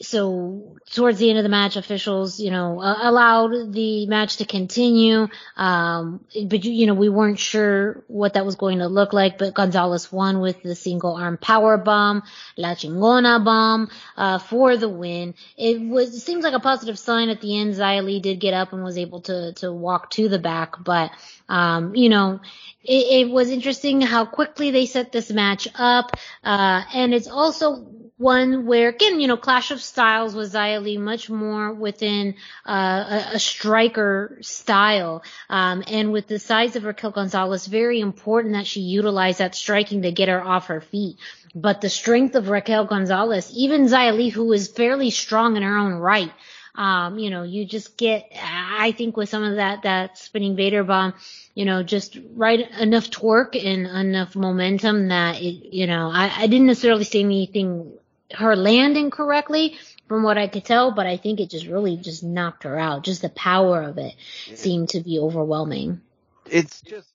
so towards the end of the match, officials, you know, uh, allowed the match to continue. Um, but you, know, we weren't sure what that was going to look like. But Gonzalez won with the single arm power bomb, La Chingona bomb uh, for the win. It was it seems like a positive sign at the end. Li did get up and was able to to walk to the back, but um, you know, it, it was interesting how quickly they set this match up, uh, and it's also one where again, you know, clash of styles with Xia Li much more within uh, a, a striker style, um, and with the size of Raquel Gonzalez, very important that she utilize that striking to get her off her feet. But the strength of Raquel Gonzalez, even Xia who is fairly strong in her own right, um, you know, you just get, I think with some of that, that spinning Vader bomb, you know, just right enough torque and enough momentum that it, you know, I, I didn't necessarily see anything, her landing correctly from what I could tell, but I think it just really just knocked her out. Just the power of it seemed to be overwhelming. It's just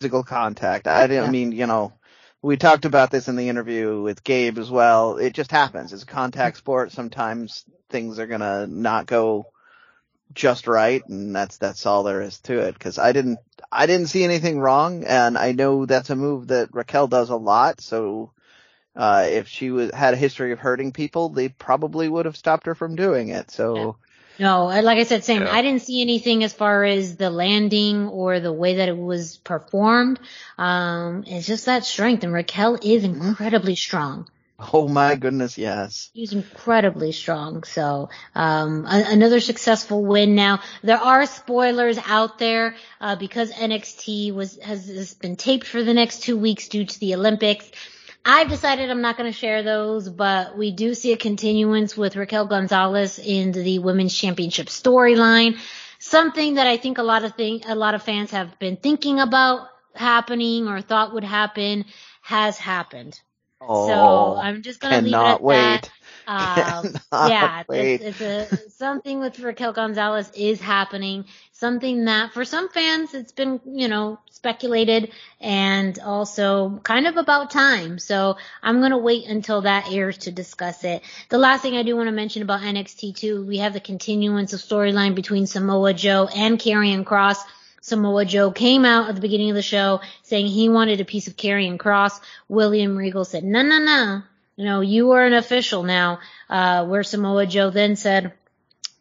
physical contact. I didn't Yeah. mean, you know, we talked about this in the interview with Gabe as well. It just happens. It's a contact sport. Sometimes things are gonna not go just right, and that's that's all there is to it. Because I didn't I didn't see anything wrong, and I know that's a move that Raquel does a lot. So uh, if she was had a history of hurting people, they probably would have stopped her from doing it. So No, like I said, same. Yeah. I didn't see anything as far as the landing or the way that it was performed. Um, it's just that strength, and Raquel is incredibly strong. oh my goodness, yes. He's incredibly strong. So, um, a- another successful win. Now, there are spoilers out there, uh, because NXT was, has, has been taped for the next two weeks due to the Olympics. I've decided I'm not going to share those, but we do see a continuance with Raquel Gonzalez in the women's championship storyline. Something that I think a lot of thing, a lot of fans have been thinking about happening or thought would happen has happened. Oh, so I'm just gonna leave it at wait. that. Um, yeah, it's, it's a something with Raquel Gonzalez is happening. Something that for some fans it's been you know speculated and also kind of about time. So I'm gonna wait until that airs to discuss it. The last thing I do want to mention about NXT too, we have the continuance of storyline between Samoa Joe and Karrion Kross. Samoa Joe came out at the beginning of the show saying he wanted a piece of Karrion Kross. William Regal said, no, no, no. You know, you are an official now. Uh, where Samoa Joe then said,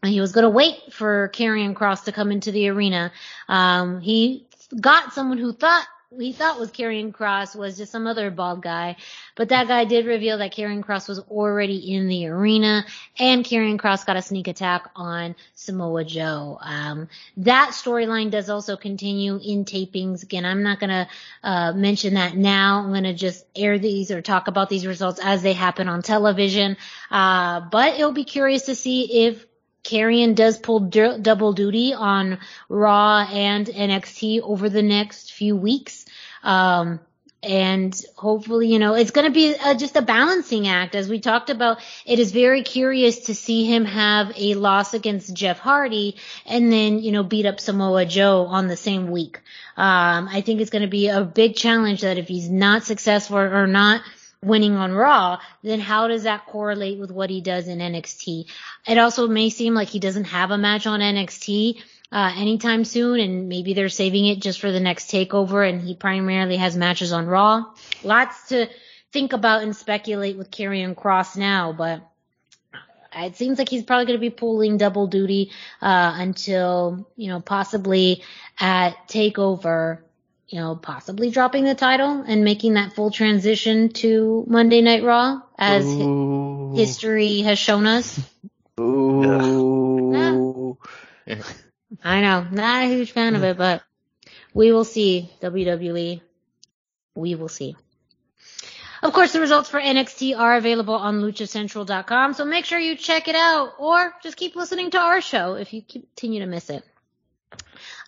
he was going to wait for Karrion Kross to come into the arena. Um, he got someone who thought he thought was Karrion Kross was just some other bald guy, but that guy did reveal that Karrion Kross was already in the arena, and Karrion Kross got a sneak attack on Samoa Joe. Um, that storyline does also continue in tapings. Again, I'm not gonna uh, mention that now. I'm gonna just air these or talk about these results as they happen on television. Uh, but it'll be curious to see if Karrion does pull double duty on Raw and NXT over the next few weeks. Um, and hopefully, you know, it's going to be uh just a balancing act. As we talked about, it is very curious to see him have a loss against Jeff Hardy and then, you know, beat up Samoa Joe on the same week. Um, I think it's going to be a big challenge that if he's not successful or not winning on Raw, then how does that correlate with what he does in NXT? It also may seem like he doesn't have a match on NXT uh, anytime soon, and maybe they're saving it just for the next takeover, and he primarily has matches on Raw. Lots to think about and speculate with Karrion Kross now, but it seems like he's probably going to be pulling double duty uh, until you know possibly at Takeover you know, possibly dropping the title and making that full transition to Monday Night Raw as hi- history has shown us. Ooh. I know, not a huge fan of it, but we will see WWE. We will see. Of course, the results for NXT are available on luchacentral.com, so make sure you check it out or just keep listening to our show if you continue to miss it.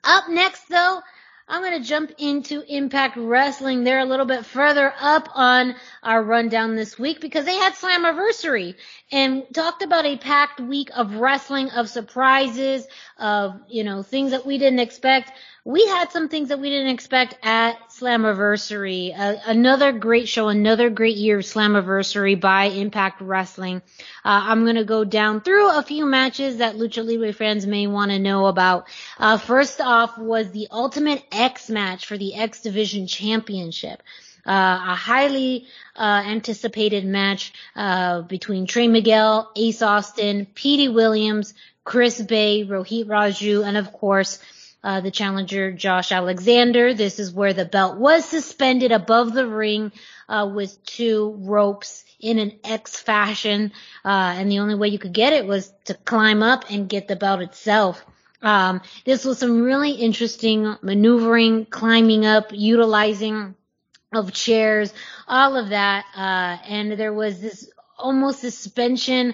Up next though, I'm going to jump into Impact Wrestling. They're a little bit further up on our rundown this week because they had Slammiversary and talked about a packed week of wrestling, of surprises, of, you know, things that we didn't expect. We had some things that we didn't expect at Slammiversary. Uh, another great show, another great year of Slammiversary by Impact Wrestling. Uh, I'm to go down through a few matches that Lucha Libre fans may want to know about. Uh, first off was the Ultimate X match for the X Division Championship. Uh, a highly uh, anticipated match uh, between Trey Miguel, Ace Austin, Petey Williams, Chris Bey, Rohit Raju, and of course uh, the challenger Josh Alexander. This is where the belt was suspended above the ring uh, with two ropes in an X fashion, uh, and the only way you could get it was to climb up and get the belt itself. Um, this was some really interesting maneuvering, climbing up, utilizing of chairs, all of that. Uh, and there was this almost suspension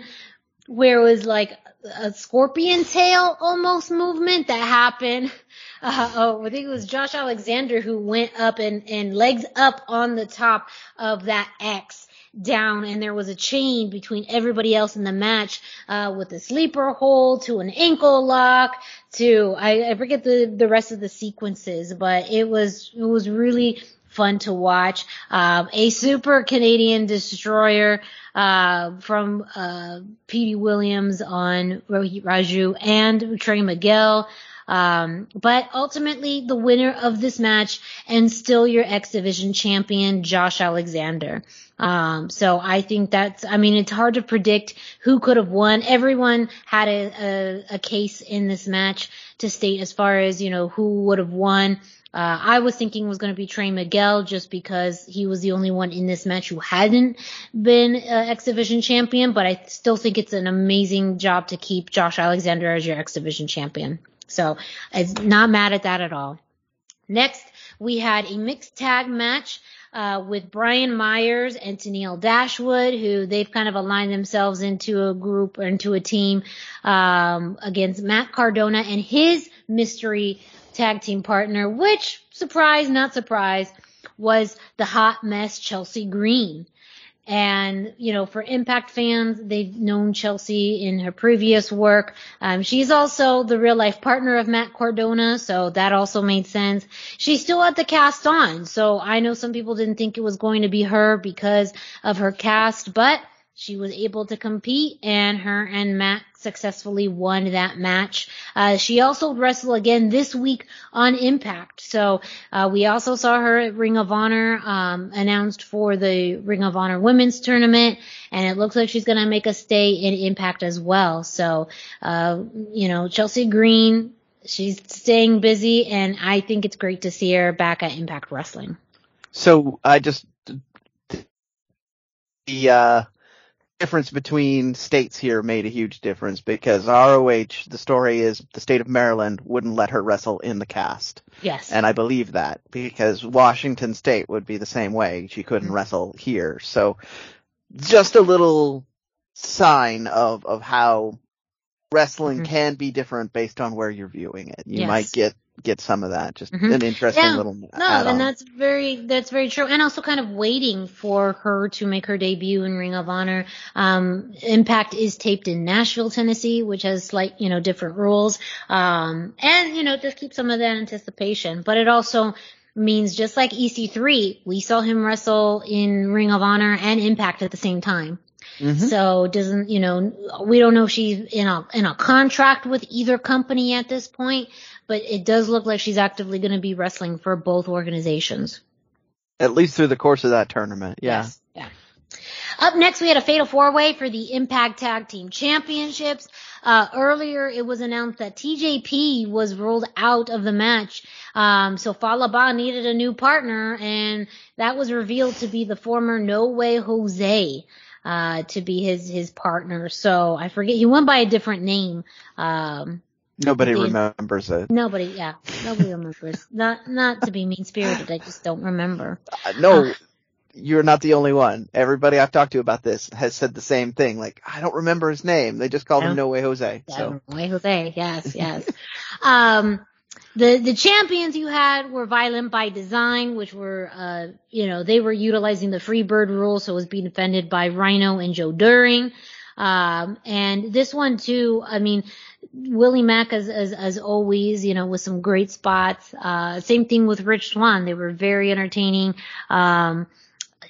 where it was like a scorpion tail almost movement that happened. Uh, oh, I think it was Josh Alexander who went up and, and legs up on the top of that X down and there was a chain between everybody else in the match, uh, with a sleeper hold to an ankle lock to, I, I forget the, the rest of the sequences, but it was, it was really fun to watch. Um, a super Canadian destroyer uh, from uh, Petey Williams on Rohit Raju and Trey Miguel. Um, but ultimately, the winner of this match and still your X Division champion, Josh Alexander. Um, so I think that's, I mean, it's hard to predict who could have won. Everyone had a, a, a case in this match to state as far as, you know, who would have won. Uh, I was thinking it was going to be Trey Miguel just because he was the only one in this match who hadn't been uh, X Division champion, but I still think it's an amazing job to keep Josh Alexander as your X Division champion. So I'm not mad at that at all. Next, we had a mixed tag match uh, with Brian Myers and Tennille Dashwood, who they've kind of aligned themselves into a group or into a team um, against Matt Cardona and his mystery tag team partner, which surprise, not surprise, was the hot mess Chelsea Green. And, you know, for Impact fans, they've known Chelsea in her previous work. Um, she's also the real life partner of Matt Cardona, so that also made sense. She still had the cast on, so I know some people didn't think it was going to be her because of her cast, but she was able to compete and her and Matt successfully won that match. Uh, she also wrestled again this week on Impact. So, uh, we also saw her at Ring of Honor, um, announced for the Ring of Honor women's tournament and it looks like she's going to make a stay in Impact as well. So, uh, you know, Chelsea Green, she's staying busy and I think it's great to see her back at Impact Wrestling. So I just the uh, difference between states here made a huge difference because ROH, the story is the state of Maryland wouldn't let her wrestle in the cast. Yes. And I believe that because Washington state would be the same way. She couldn't Mm-hmm. wrestle here. So just a little sign of, of how wrestling Mhm. can be different based on where you're viewing it. You Yes. might get, get some of that. Just Mhm. an interesting Yeah. little No, add-on. and that's very that's very true. And also kind of waiting for her to make her debut in Ring of Honor. Um, Impact is taped in Nashville, Tennessee, which has slight, you know, different rules. Um, and you know, just keep some of that anticipation. But it also means just like EC3, we saw him wrestle in Ring of Honor and Impact at the same time. Mhm. So doesn't you know we don't know if she's in a in a contract with either company at this point, but it does look like she's actively going to be wrestling for both organizations. At least through the course of that tournament. Yeah. Yes. Yeah. Up next, we had a fatal four way for the Impact Tag Team Championships. Uh, earlier, it was announced that TJP was ruled out of the match. Um, so Fallah Bahh needed a new partner, and that was revealed to be the former No Way Jose. Uh, to be his his partner. So I forget he went by a different name. Um, Nobody remembers it. Nobody, yeah, nobody remembers. not not to be mean spirited, I just don't remember. Uh, no, you're not the only one. Everybody I've talked to about this has said the same thing. Like, I don't remember his name. They just called him No Way Jose. So. No Way Jose. Yes, yes. um, the the champions you had were violent by design, which were uh, you know they were utilizing the free bird rule, so it was being defended by Rhino and Joe Doering. Um, and this one too, I mean, Willie Mack as, as, as always, you know, with some great spots. Uh, same thing with Rich Swann. They were very entertaining. Um,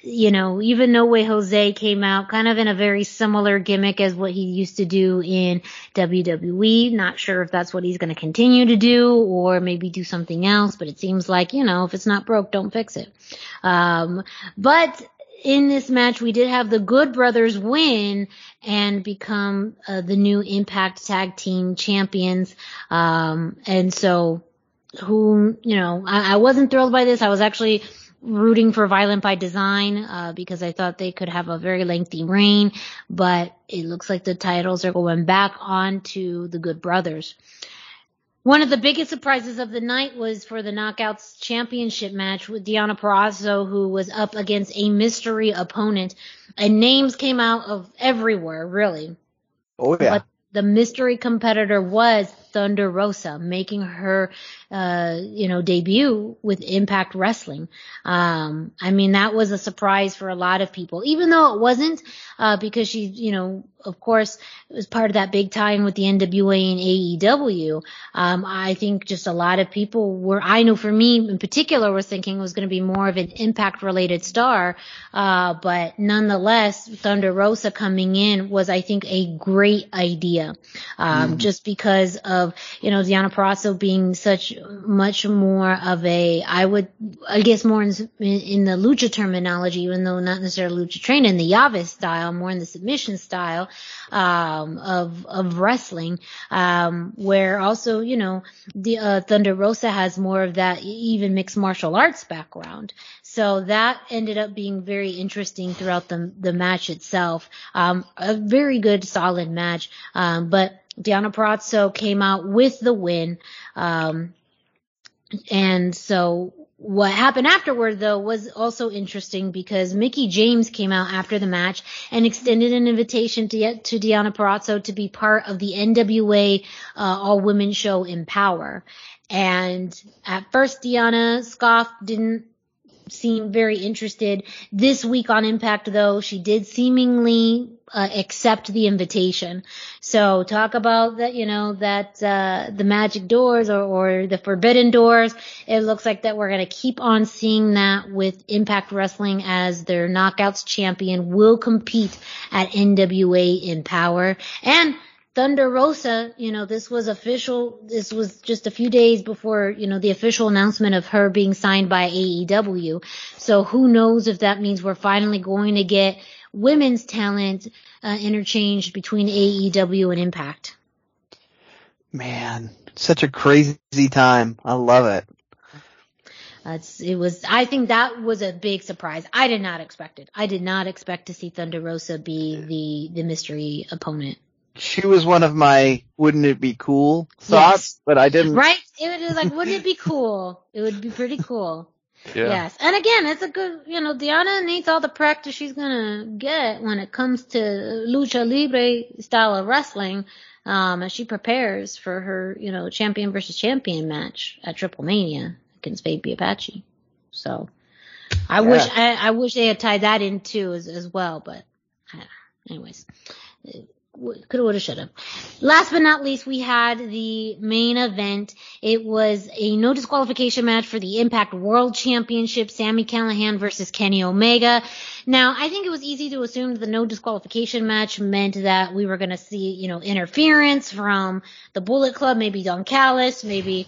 you know, even No Way Jose came out kind of in a very similar gimmick as what he used to do in WWE. Not sure if that's what he's going to continue to do or maybe do something else, but it seems like, you know, if it's not broke, don't fix it. Um, but in this match, we did have the Good Brothers win and become uh, the new Impact Tag Team champions. Um, and so, who, you know, I, I wasn't thrilled by this. I was actually rooting for Violent by Design uh, because I thought they could have a very lengthy reign, but it looks like the titles are going back on to the Good Brothers. One of the biggest surprises of the night was for the Knockouts Championship match with Deonna Purrazzo, who was up against a mystery opponent, and names came out of everywhere, really. Oh yeah. But the mystery competitor was Thunder Rosa, making her, uh, you know, debut with Impact Wrestling. Um, I mean, that was a surprise for a lot of people, even though it wasn't, uh, because she, you know, of course, it was part of that big tie-in with the NWA and AEW. Um, I think just a lot of people were, I know for me in particular was thinking it was going to be more of an impact related star. Uh, but nonetheless, Thunder Rosa coming in was, I think, a great idea. Um, mm. just because of, you know, Deonna Purrazzo being such much more of a, I would, I guess more in, in the lucha terminology, even though not necessarily lucha trained in the llaves style, more in the submission style um, of of wrestling, um, where also you know the uh, Thunder Rosa has more of that even mixed martial arts background. So that ended up being very interesting throughout the the match itself. Um, a very good, solid match. Um, but Deonna Purrazzo came out with the win. Um, and so what happened afterward though was also interesting because Mickie James came out after the match and extended an invitation to to Deonna Purrazzo to be part of the NWA uh, All Women Show in power. And at first Deonna scoffed, didn't seem very interested. This week on Impact though, she did seemingly uh, accept the invitation. So talk about that, you know, that, uh, the magic doors or, or the forbidden doors. It looks like that we're going to keep on seeing that with Impact Wrestling as their knockouts champion will compete at NWA in power And Thunder Rosa, you know, this was official. This was just a few days before, you know, the official announcement of her being signed by AEW. So who knows if that means we're finally going to get women's talent uh, interchanged between AEW and Impact. Man, such a crazy time. I love it. It was, I think that was a big surprise. I did not expect it. I did not expect to see Thunder Rosa be the, the mystery opponent. She was one of my wouldn't it be cool thoughts, yes. but I didn't. Right? It was like, wouldn't it be cool? It would be pretty cool. Yeah. Yes. And again, it's a good, you know, Deonna needs all the practice she's gonna get when it comes to lucha libre style of wrestling, um, as she prepares for her, you know, champion versus champion match at Triple Mania against Baby Apache. So, I yeah. wish, I, I, wish they had tied that in too as, as well, but, uh, anyways coulda, woulda, shoulda. Last but not least, we had the main event. It was a no disqualification match for the Impact World Championship, Sami Callihan versus Kenny Omega. Now, I think it was easy to assume the no disqualification match meant that we were going to see, you know, interference from the Bullet Club, maybe Don Callis, maybe,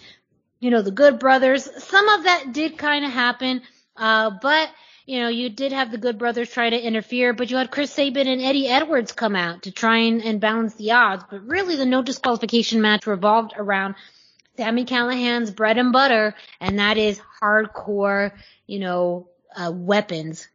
you know, the Good Brothers. Some of that did kind of happen, uh, but you know, you did have the Good Brothers try to interfere, but you had Chris Sabin and Eddie Edwards come out to try and, and balance the odds. But really, the no disqualification match revolved around Sami Callihan's bread and butter, and that is hardcore, you know, uh, weapons.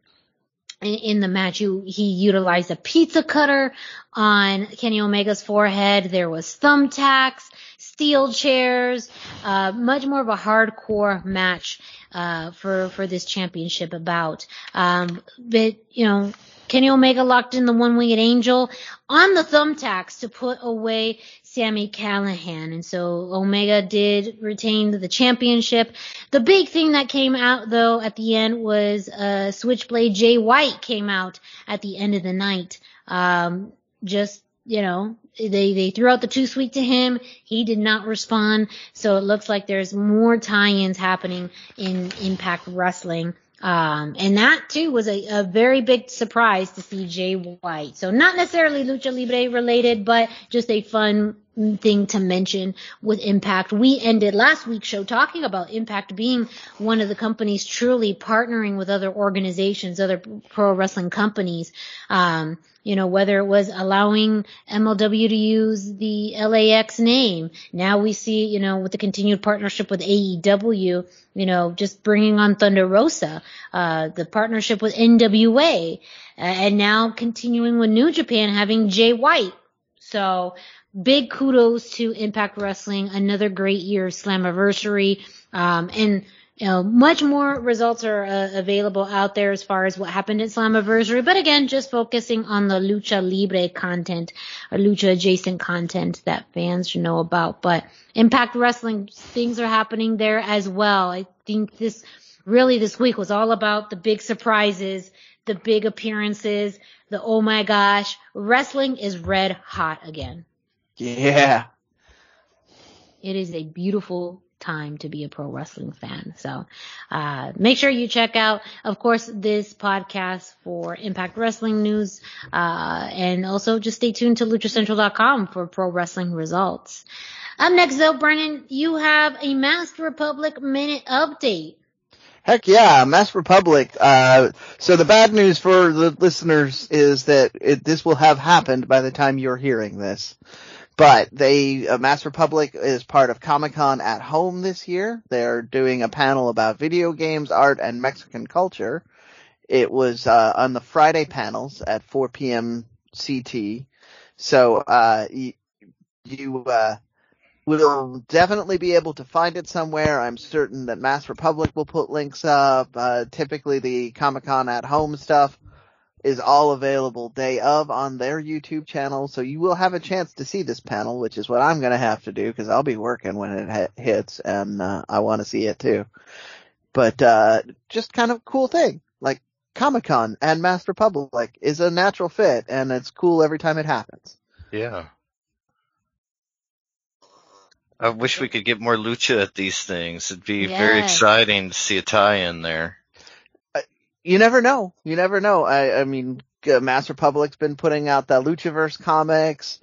In, the match, he utilized a pizza cutter on Kenny Omega's forehead. There was thumbtacks, steel chairs, uh, much more of a hardcore match uh, for for this championship about. Um, but you know, Kenny Omega locked in the one-winged angel on the thumbtacks to put away Sami Callihan. And so Omega did retain the championship. The big thing that came out though at the end was uh, Switchblade Jay White came out at the end of the night. Um, just you know, they they threw out the too sweet to him. He did not respond. So it looks like there's more tie-ins happening in Impact Wrestling. Um, and that too was a, a very big surprise to see Jay White. So not necessarily lucha libre related, but just a fun thing to mention with Impact. We ended last week's show talking about Impact being one of the companies truly partnering with other organizations, other pro wrestling companies. Um, you know, whether it was allowing MLW to use the LAX name. Now we see, you know, with the continued partnership with AEW, you know, just bringing on Thunder Rosa, uh, the partnership with NWA, uh, and now continuing with New Japan having Jay White. So, big kudos to Impact Wrestling. Another great year of Slammiversary. Um, and, you know, much more results are uh, available out there as far as what happened at Slammiversary. But again, just focusing on the Lucha Libre content or Lucha adjacent content that fans should know about. But Impact Wrestling, things are happening there as well. I think this really this week was all about the big surprises, the big appearances, the oh my gosh, wrestling is red hot again. Yeah. It is a beautiful time to be a pro wrestling fan. So, uh, make sure you check out, of course, this podcast for Impact Wrestling news, uh, and also just stay tuned to luchacentral.com for pro wrestling results. Up next though, Brennan, you have a Masked Republic minute update. Heck yeah, Masked Republic. Uh, so the bad news for the listeners is that it, this will have happened by the time you're hearing this. But they, uh, Masked Republic is part of Comic Con at home this year. They're doing a panel about video games, art, and Mexican culture. It was, uh, on the Friday panels at 4 p.m. CT. So, uh, you, you uh, will definitely be able to find it somewhere. I'm certain that Masked Republic will put links up. Uh, typically the Comic Con at home stuff is all available day of on their YouTube channel, so you will have a chance to see this panel, which is what I'm going to have to do because I'll be working when it ha- hits, and uh, I want to see it too. But uh, just kind of cool thing, like Comic Con and Masked Republic is a natural fit, and it's cool every time it happens. Yeah. I wish we could get more lucha at these things. It'd be very exciting to see a tie-in there. You never know. You never know. I, I mean, uh, Masked Republic's been putting out the Luchaverse comics.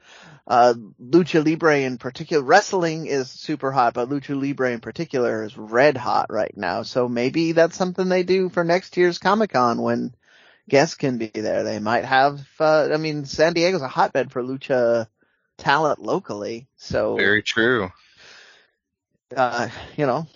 Uh, Lucha Libre in particular, wrestling is super hot, but Lucha Libre in particular is red hot right now. So maybe that's something they do for next year's Comic Con when guests can be there. They might have, uh, I mean, San Diego's a hotbed for Lucha talent locally. So, Very true. uh, you know,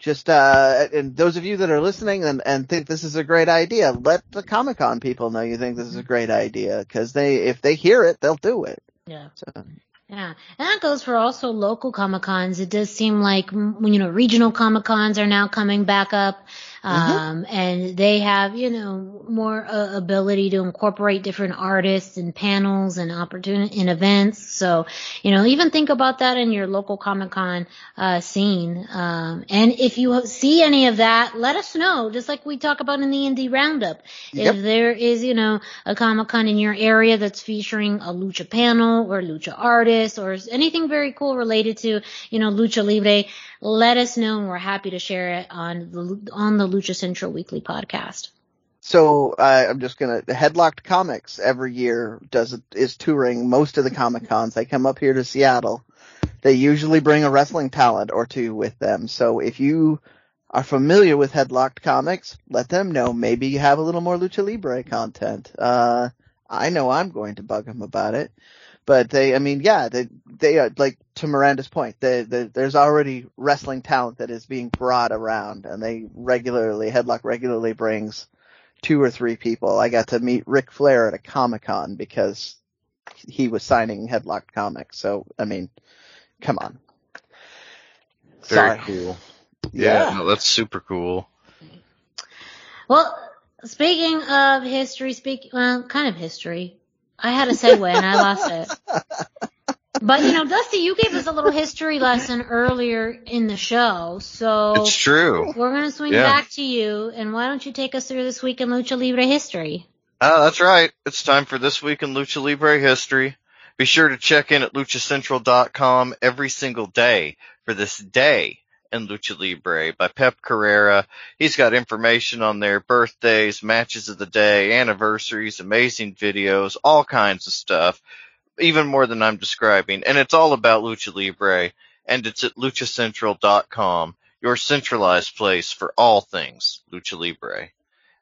just uh, and those of you that are listening and and think this is a great idea, let the Comic Con people know you think this is a great idea because they if they hear it, they'll do it. Yeah. So, Yeah, and that goes for also local Comic Cons. It does seem like mm, you know regional Comic Cons are now coming back up, um, and they have you know more uh, ability to incorporate different artists and panels and opportunity and events. So you know even think about that in your local Comic Con uh, scene. Um, and if you see any of that, let us know. Just like we talk about in the Indie Roundup, Yep. if there is you know a Comic Con in your area that's featuring a lucha panel or lucha artist or anything very cool related to, you know, lucha libre, let us know and we're happy to share it on the, on the Lucha Central Weekly podcast. so uh, I'm just gonna Headlocked Comics every year does is touring most of the Comic Cons. They come up here to Seattle. They usually bring a wrestling talent or two with them. So if you are familiar with Headlocked Comics, let them know. Maybe you have a little more Lucha Libre content. Uh, I know I'm going to bug them about it. But they, I mean, yeah, they, they are, like, to Miranda's point, they, they, there's already wrestling talent that is being brought around and they regularly, Headlock regularly brings two or three people. I got to meet Ric Flair at a Comic Con because he was signing Headlock Comics. So, I mean, come on. Very Sorry. cool. Yeah. Yeah, no, that's super cool. Well, speaking of history, speak well, kind of history. I had a segue and I lost it. But you know, Dusty, you gave us a little history lesson earlier in the show, so It's true. we're gonna swing Yeah. back to you. And why don't you take us through this week in Lucha Libre history? Ah, that's right. It's time for This Week in Lucha Libre History. Be sure to check in at luchacentral.com every single day for this day in Lucha Libre by Pep Carrera. He's got information on their birthdays, matches of the day, anniversaries, amazing videos, all kinds of stuff, even more than I'm describing. And it's all about Lucha Libre, and it's at luchacentral.com, your centralized place for all things Lucha Libre.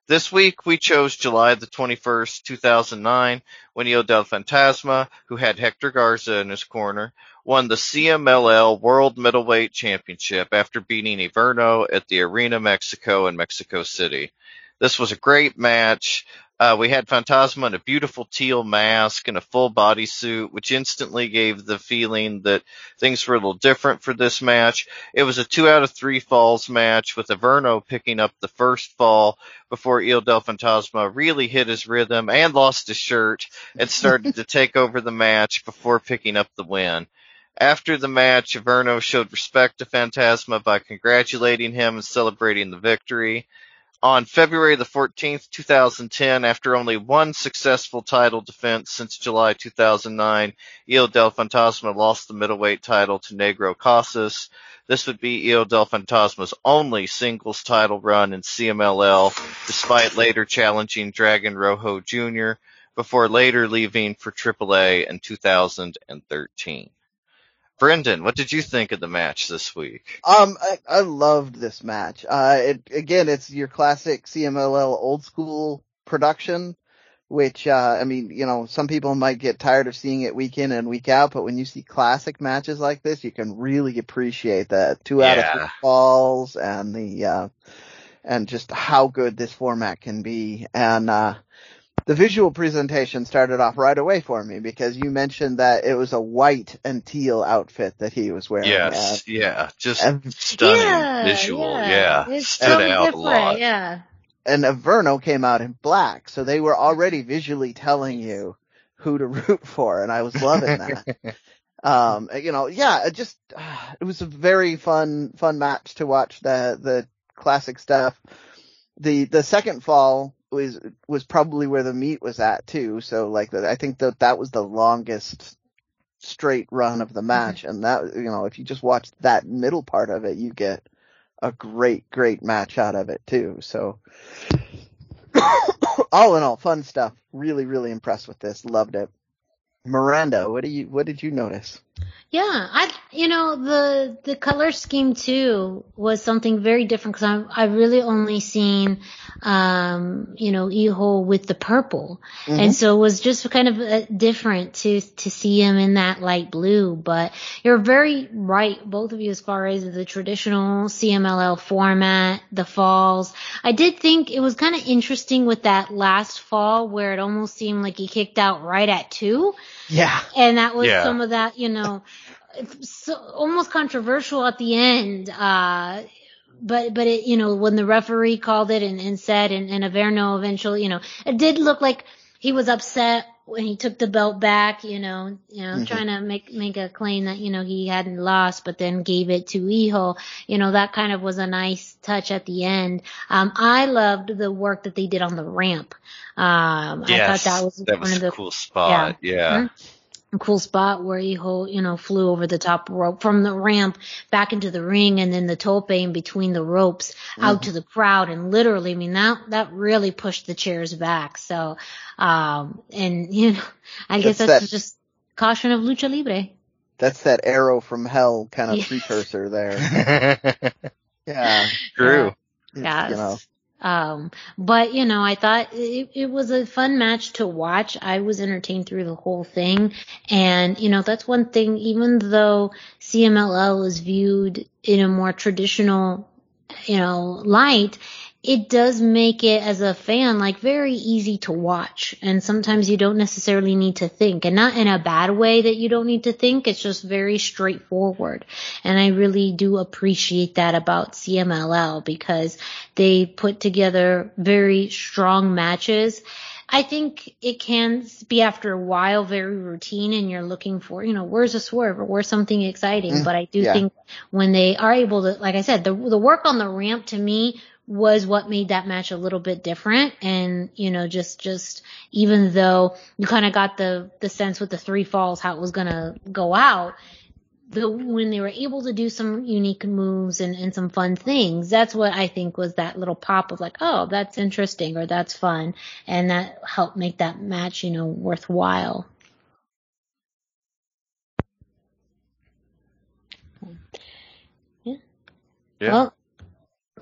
This week we chose July the 21st, 2009, when Hijo del Fantasma, who had Hector Garza in his corner, won the CMLL World Middleweight Championship after beating Averno at the Arena Mexico in Mexico City. This was a great match. Uh, we had Fantasma in a beautiful teal mask and a full bodysuit, which instantly gave the feeling that things were a little different for this match. It was a two out of three falls match with Averno picking up the first fall before Hijo del Fantasma really hit his rhythm and lost his shirt and started to take over the match before picking up the win. After the match, Averno showed respect to Fantasma by congratulating him and celebrating the victory. On February the 14th, 2010, after only one successful title defense since July 2009, Hijo del Fantasma lost the middleweight title to Negro Casas. This would be Hijo del Fantasma's only singles title run in CMLL, despite later challenging Dragon Rojo Jr., before later leaving for AAA in 2013. Brendan, what did you think of the match this week? Um, I, I loved this match. Uh, it, again, it's your classic CMLL old school production, which, uh, I mean, you know, some people might get tired of seeing it week in and week out, but when you see classic matches like this, you can really appreciate that two out of three falls and the, uh, and just how good this format can be. And, uh, the visual presentation started off right away for me because you mentioned that it was a white and teal outfit that he was wearing. Yes, yeah, just And- stunning yeah, visual. yeah. Yeah, It's stood totally out a different, lot. Yeah. and Averno came out in black, so they were already visually telling you who to root for, and I was loving that. um, you know, yeah, it just uh, it was a very fun fun match to watch the the classic stuff. The the second fall was was probably where the meat was at too. So like the, I think that that was the longest straight run of the mm-hmm. match, and that you know if you just watch that middle part of it, you get a great great match out of it too. So all in all, fun stuff. Really really impressed with this. Loved it. Miranda, what do you what did you notice? Yeah, I you know the the color scheme too was something very different because I I really only seen um you know Hijo with the purple and so it was just kind of uh, different to to see him in that light blue. But you're very right, both of you, as far as the traditional CMLL format, the falls. I did think it was kind of interesting with that last fall where it almost seemed like he kicked out right at two. Yeah. And that was Yeah. some of that, you know, so, almost controversial at the end. Uh, but, but it, you know, when the referee called it and, and said, and, and Averno eventually, you know, it did look like he was upset when he took the belt back, you know, you know, Mhm. trying to make, make a claim that, you know, he hadn't lost, but then gave it to Hijo. You know, that kind of was a nice touch at the end. Um, I loved the work that they did on the ramp. Um, I Yes, thought that was that was one of a the cool spot. Yeah, Mhm. a cool spot where he you know, flew over the top rope from the ramp back into the ring and then the tope in between the ropes out to the crowd. And literally, I mean, that, that really pushed the chairs back. So, um, and, you know, I guess That's that's that- just caution of lucha libre. That's that arrow from hell kind of Yes. precursor there. Yeah. True. Yes. You know, Um, but you know, I thought it, it was a fun match to watch. I was entertained through the whole thing. And, you know, that's one thing, even though CMLL is viewed in a more traditional, you know, light, it does make it as a fan like very easy to watch. And sometimes you don't necessarily need to think and not in a bad way that you don't need to think. It's just very straightforward. And I really do appreciate that about CMLL because they put together very strong matches. I think it can be after a while very routine and you're looking for, you know, where's a swerve or where's something exciting. Mm, but I do yeah. think when they are able to, like I said, the, the work on the ramp to me was what made that match a little bit different. And, you know, just, just even though you kind of got the, the sense with the three falls how it was going to go out, the, when they were able to do some unique moves and, and some fun things, that's what I think was that little pop of like, oh, that's interesting or that's fun. And that helped make that match, you know, worthwhile. Yeah. Yeah. Well,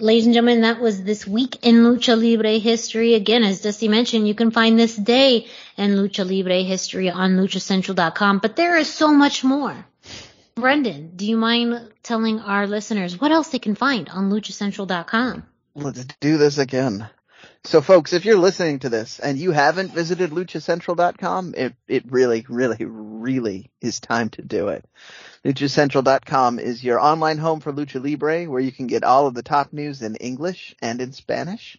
ladies and gentlemen, that was this week in Lucha Libre history. Again, as Dusty mentioned, you can find this day in Lucha Libre history on luchacentral.com, but there is so much more. Brendan, do you mind telling our listeners what else they can find on luchacentral.com? let's do this again. So folks, if you're listening to this and you haven't visited luchacentral.com, it, it really, really, really is time to do it. Luchacentral.com is your online home for Lucha Libre where you can get all of the top news in English and in Spanish.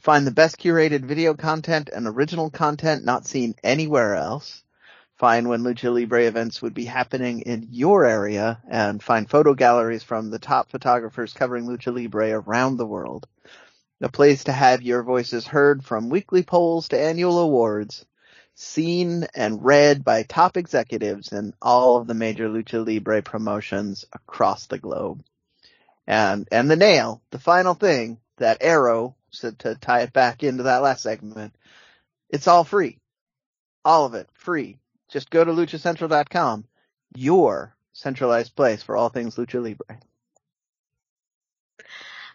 Find the best curated video content and original content not seen anywhere else. Find when Lucha Libre events would be happening in your area and find photo galleries from the top photographers covering Lucha Libre around the world. A place to have your voices heard from weekly polls to annual awards, seen and read by top executives in all of the major Lucha Libre promotions across the globe. And, and the nail, the final thing, that arrow, so to tie it back into that last segment, it's all free. All of it, free. Just go to luchacentral.com, your centralized place for all things Lucha Libre.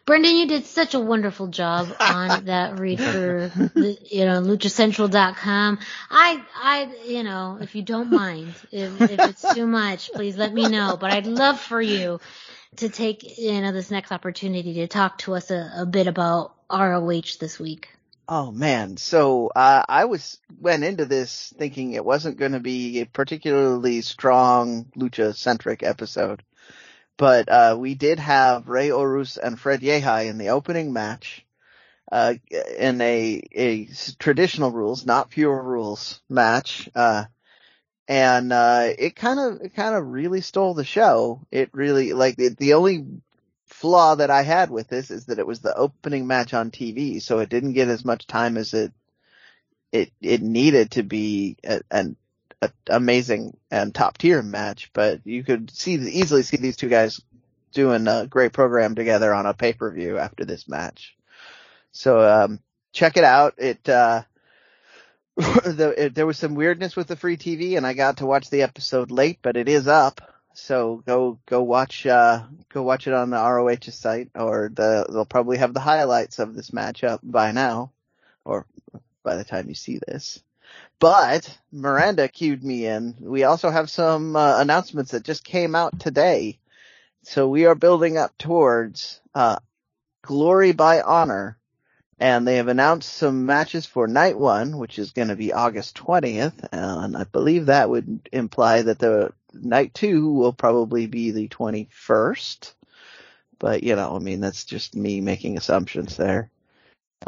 Brendan, you did such a wonderful job on that read for, you know, luchacentral.com. I, I, you know, if you don't mind, if, if it's too much, please let me know. But I'd love for you to take, you know, this next opportunity to talk to us a, a bit about ROH this week. Oh man, so uh, I was went into this thinking it wasn't going to be a particularly strong lucha centric episode, but uh, we did have Rey Horus and Fred Yehi in the opening match, uh, in a a traditional rules, not pure rules match, uh, and uh, it kind of it kind of really stole the show. It really like the, the only flaw that I had with this is that it was the opening match on TV, so it didn't get as much time as it it it needed to be a, an a amazing and top tier match. But you could see easily see these two guys doing a great program together on a pay per view after this match. So um, check it out. It uh, the, it, there was some weirdness with the free TV, and I got to watch the episode late, but it is up. So go go watch uh go watch it on the ROH site or the they'll probably have the highlights of this match up by now or by the time you see this. But Miranda cued me in. We also have some uh, announcements that just came out today. So we are building up towards uh Glory by Honor and they have announced some matches for night one, which is going to be August 20th, and I believe that would imply that the night two will probably be the 21st. But, you know, I mean, that's just me making assumptions there.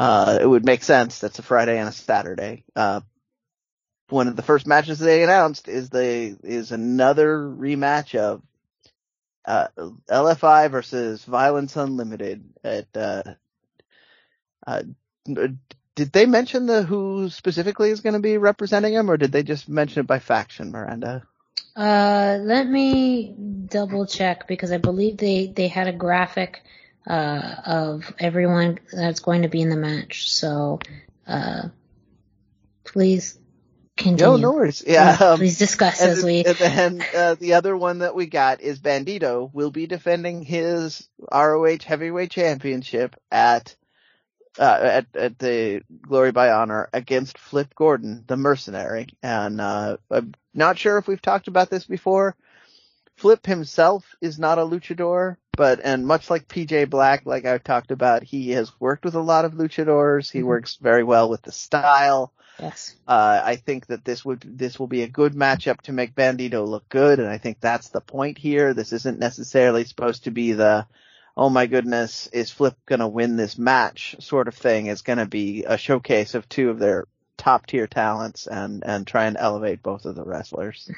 Uh, it would make sense. That's a Friday and a Saturday. Uh, one of the first matches they announced is the, is another rematch of, uh, LFI versus Violence Unlimited at, uh, uh, did they mention the who specifically is going to be representing him, or did they just mention it by faction, Miranda? Uh, let me double check because I believe they, they had a graphic, uh, of everyone that's going to be in the match. So, uh, please Continue. No, no worries. Yeah. Um, Please discuss and, as we. and then uh, the other one that we got is Bandito will be defending his ROH Heavyweight Championship at uh, at at the Glory by Honor against Flip Gordon, the Mercenary. And uh, I'm not sure if we've talked about this before. Flip himself is not a luchador, but and much like PJ Black, like I've talked about, he has worked with a lot of luchadors. He Mhm. works very well with the style. Yes. Uh, I think that this would this will be a good matchup to make Bandito look good, and I think that's the point here. This isn't necessarily supposed to be the oh my goodness, is Flip gonna win this match sort of thing. It's gonna be a showcase of two of their top tier talents and and try and elevate both of the wrestlers.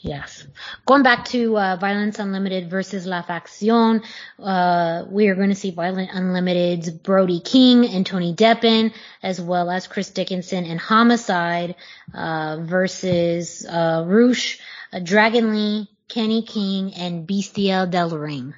Yes. Going back to uh, Violence Unlimited versus La Facción, uh, we are going to see Violent Unlimited's Brody King and Tony Deppen, as well as Chris Dickinson and Homicide uh, versus uh, Rush, uh, Dragon Lee, Kenny King, and Bestia del Ring.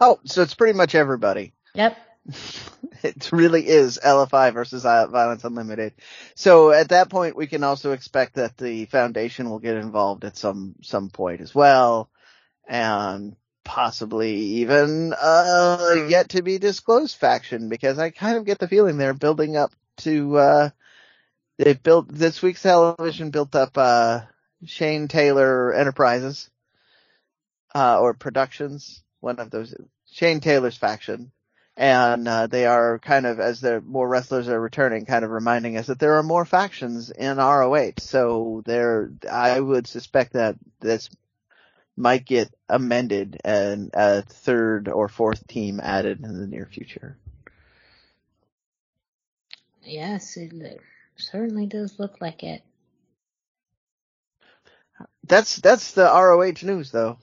Oh, so it's pretty much everybody. Yep. it really is LFI versus Violence Unlimited. So at that point, we can also expect that the foundation will get involved at some some point as well, and possibly even a yet to be disclosed faction because I kind of get the feeling they're building up to uh they built this week's television built up uh Shane Taylor Enterprises uh or Productions, one of those Shane Taylor's faction and uh, they are kind of as the more wrestlers are returning, kind of reminding us that there are more factions in ROH. So there, I would suspect that this might get amended and a third or fourth team added in the near future. Yes, it certainly does look like it. That's that's the ROH news though.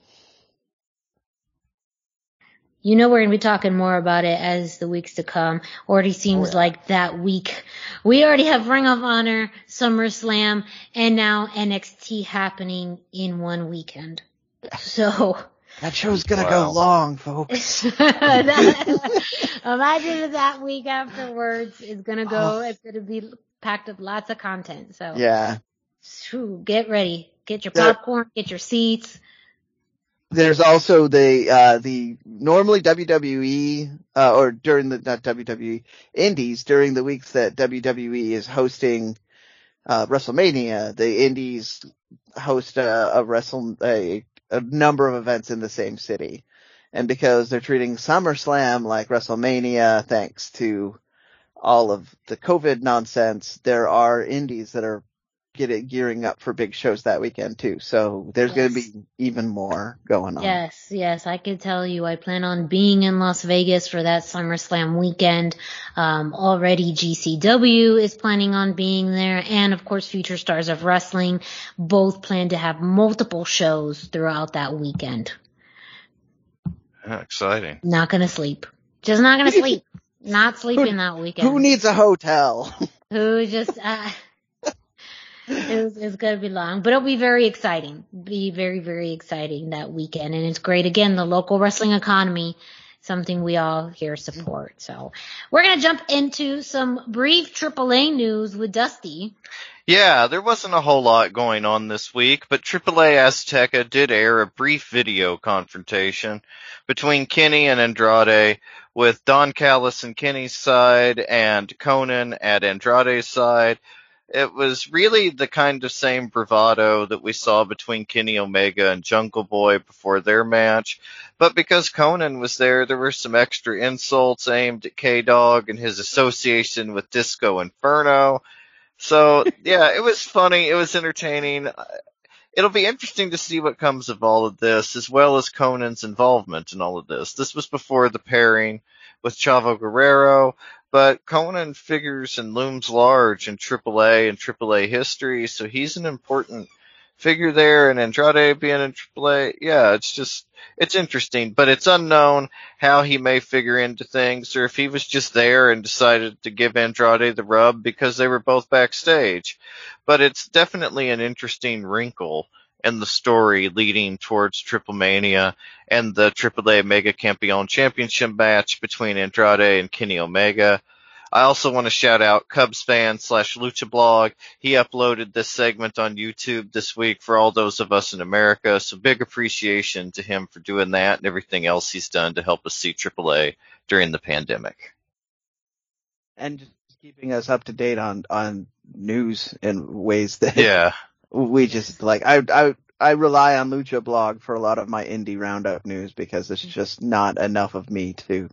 You know we're going to be talking more about it as the weeks to come. Already oh, seems Oh, yeah. like that week. We already have Ring of Honor, SummerSlam, and now NXT happening in one weekend. So, That show's gonna Wow. go long, folks. that, imagine that week afterwards is going to go, oh. it's going to be packed with lots of content. So, Yeah. phew, get ready. Get your popcorn, get your seats. There's also the uh the normally WWE uh or during the not WWE Indies during the weeks that WWE is hosting uh WrestleMania, the Indies host a, a wrestle a, a number of events in the same city. And because they're treating SummerSlam like WrestleMania thanks to all of the COVID nonsense, there are indies that are getting gearing up for big shows that weekend too. So there's going to be even more going on. Yes, yes, I can tell you. I plan on being in Las Vegas for that SummerSlam weekend. Um, already GCW is planning on being there, and of course, Future Stars of Wrestling both plan to have multiple shows throughout that weekend. Yeah, exciting. Not gonna sleep. Just not gonna sleep. Not sleeping that weekend. Who needs a hotel? Who just uh, it's, it's gonna be long, but it'll be very exciting. Be very very exciting that weekend, and it's great. Again, the local wrestling economy, something we all here support. So we're gonna jump into some brief AAA news with Dusty. Yeah, there wasn't a whole lot going on this week, but AAA Azteca did air a brief video confrontation between Kenny and Andrade, with Don Callis and Kenny's side and Konnan at Andrade's side. It was really the kind of same bravado that we saw between Kenny Omega and Jungle Boy before their match, but because Konnan was there, there were some extra insults aimed at K-Dog and his association with Disco Inferno. So yeah, it was funny. It was entertaining. It'll be interesting to see what comes of all of this, as well as Konnan's involvement in all of this. This was before the pairing with Chavo Guerrero, but Konnan figures and looms large in AAA and AAA history, so he's an important figure there. And Andrade being in AAA, yeah, it's just it's interesting, but it's unknown how he may figure into things, or if he was just there and decided to give Andrade the rub because they were both backstage. But it's definitely an interesting wrinkle in the story leading towards Triple Mania and the AAA Mega Campeon Championship match between Andrade and Kenny Omega. I also want to shout out Cubs fan slash Lucha blog. He uploaded this segment on YouTube this week for all those of us in America. So big appreciation to him for doing that and everything else he's done to help us see AAA during the pandemic. And just keeping us up to date on, on news in ways that Yeah. We just like, I, I, I rely on Lucha blog for a lot of my indie roundup news because there's just not enough of me to,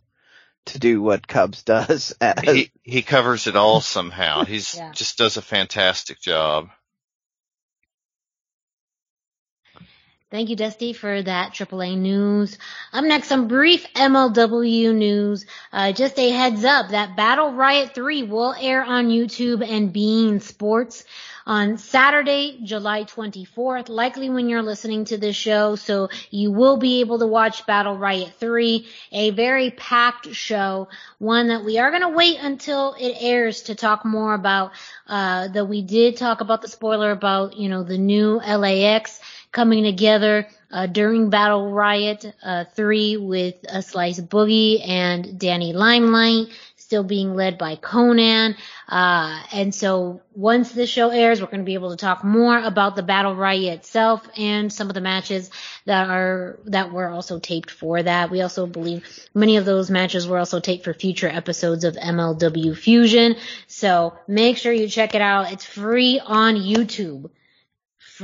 to do what Cubs does. As, He, he covers it all somehow. He's Yeah. just does a fantastic job. Thank you, Dusty, for that AAA news. Up next, some brief MLW news. Uh, just a heads up that Battle Riot 3 will air on YouTube and beIN Sports on Saturday, July 24th, likely when you're listening to this show. So you will be able to watch Battle Riot 3, a very packed show, one that we are going to wait until it airs to talk more about, uh, that we did talk about the spoiler about, you know, the new LAX coming together uh, during Battle Riot uh, 3 with a Slice Boogie and Danny Limelight still being led by Konnan. Uh, and so once the show airs, we're going to be able to talk more about the Battle Riot itself and some of the matches that are, that were also taped for that. We also believe many of those matches were also taped for future episodes of MLW Fusion. So make sure you check it out. It's free on YouTube.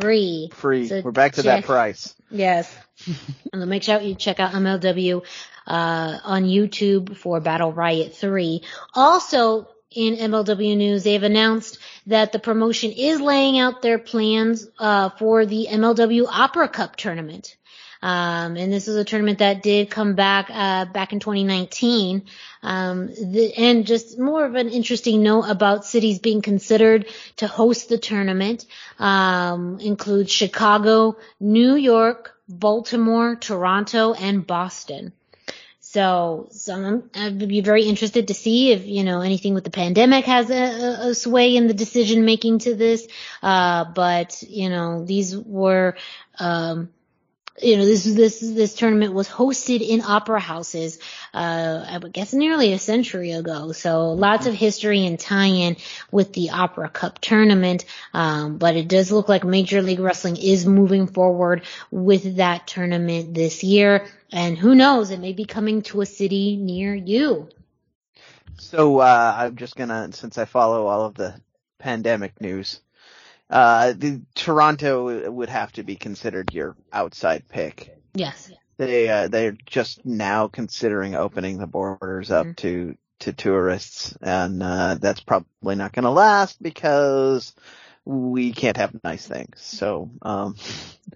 Free. free. So We're back to that price. Yes. and make sure you check out MLW uh, on YouTube for Battle Riot 3. Also, in MLW news, they've announced that the promotion is laying out their plans uh, for the MLW Opera Cup tournament. Um, and this is a tournament that did come back uh, back in 2019. Um, the, and just more of an interesting note about cities being considered to host the tournament um, includes Chicago, New York, Baltimore, Toronto, and Boston. So, some I'd be very interested to see if you know anything with the pandemic has a, a sway in the decision making to this. Uh, but you know these were. Um, you know, this this this tournament was hosted in opera houses, uh, I would guess nearly a century ago. So lots of history and tie-in with the Opera Cup tournament. Um, but it does look like Major League Wrestling is moving forward with that tournament this year. And who knows, it may be coming to a city near you. So uh, I'm just gonna, since I follow all of the pandemic news, uh, the Toronto would have to be considered your outside pick. Yes. They uh, they're just now considering opening the borders up Mhm. to to tourists, and uh, that's probably not going to last because we can't have nice things. So um,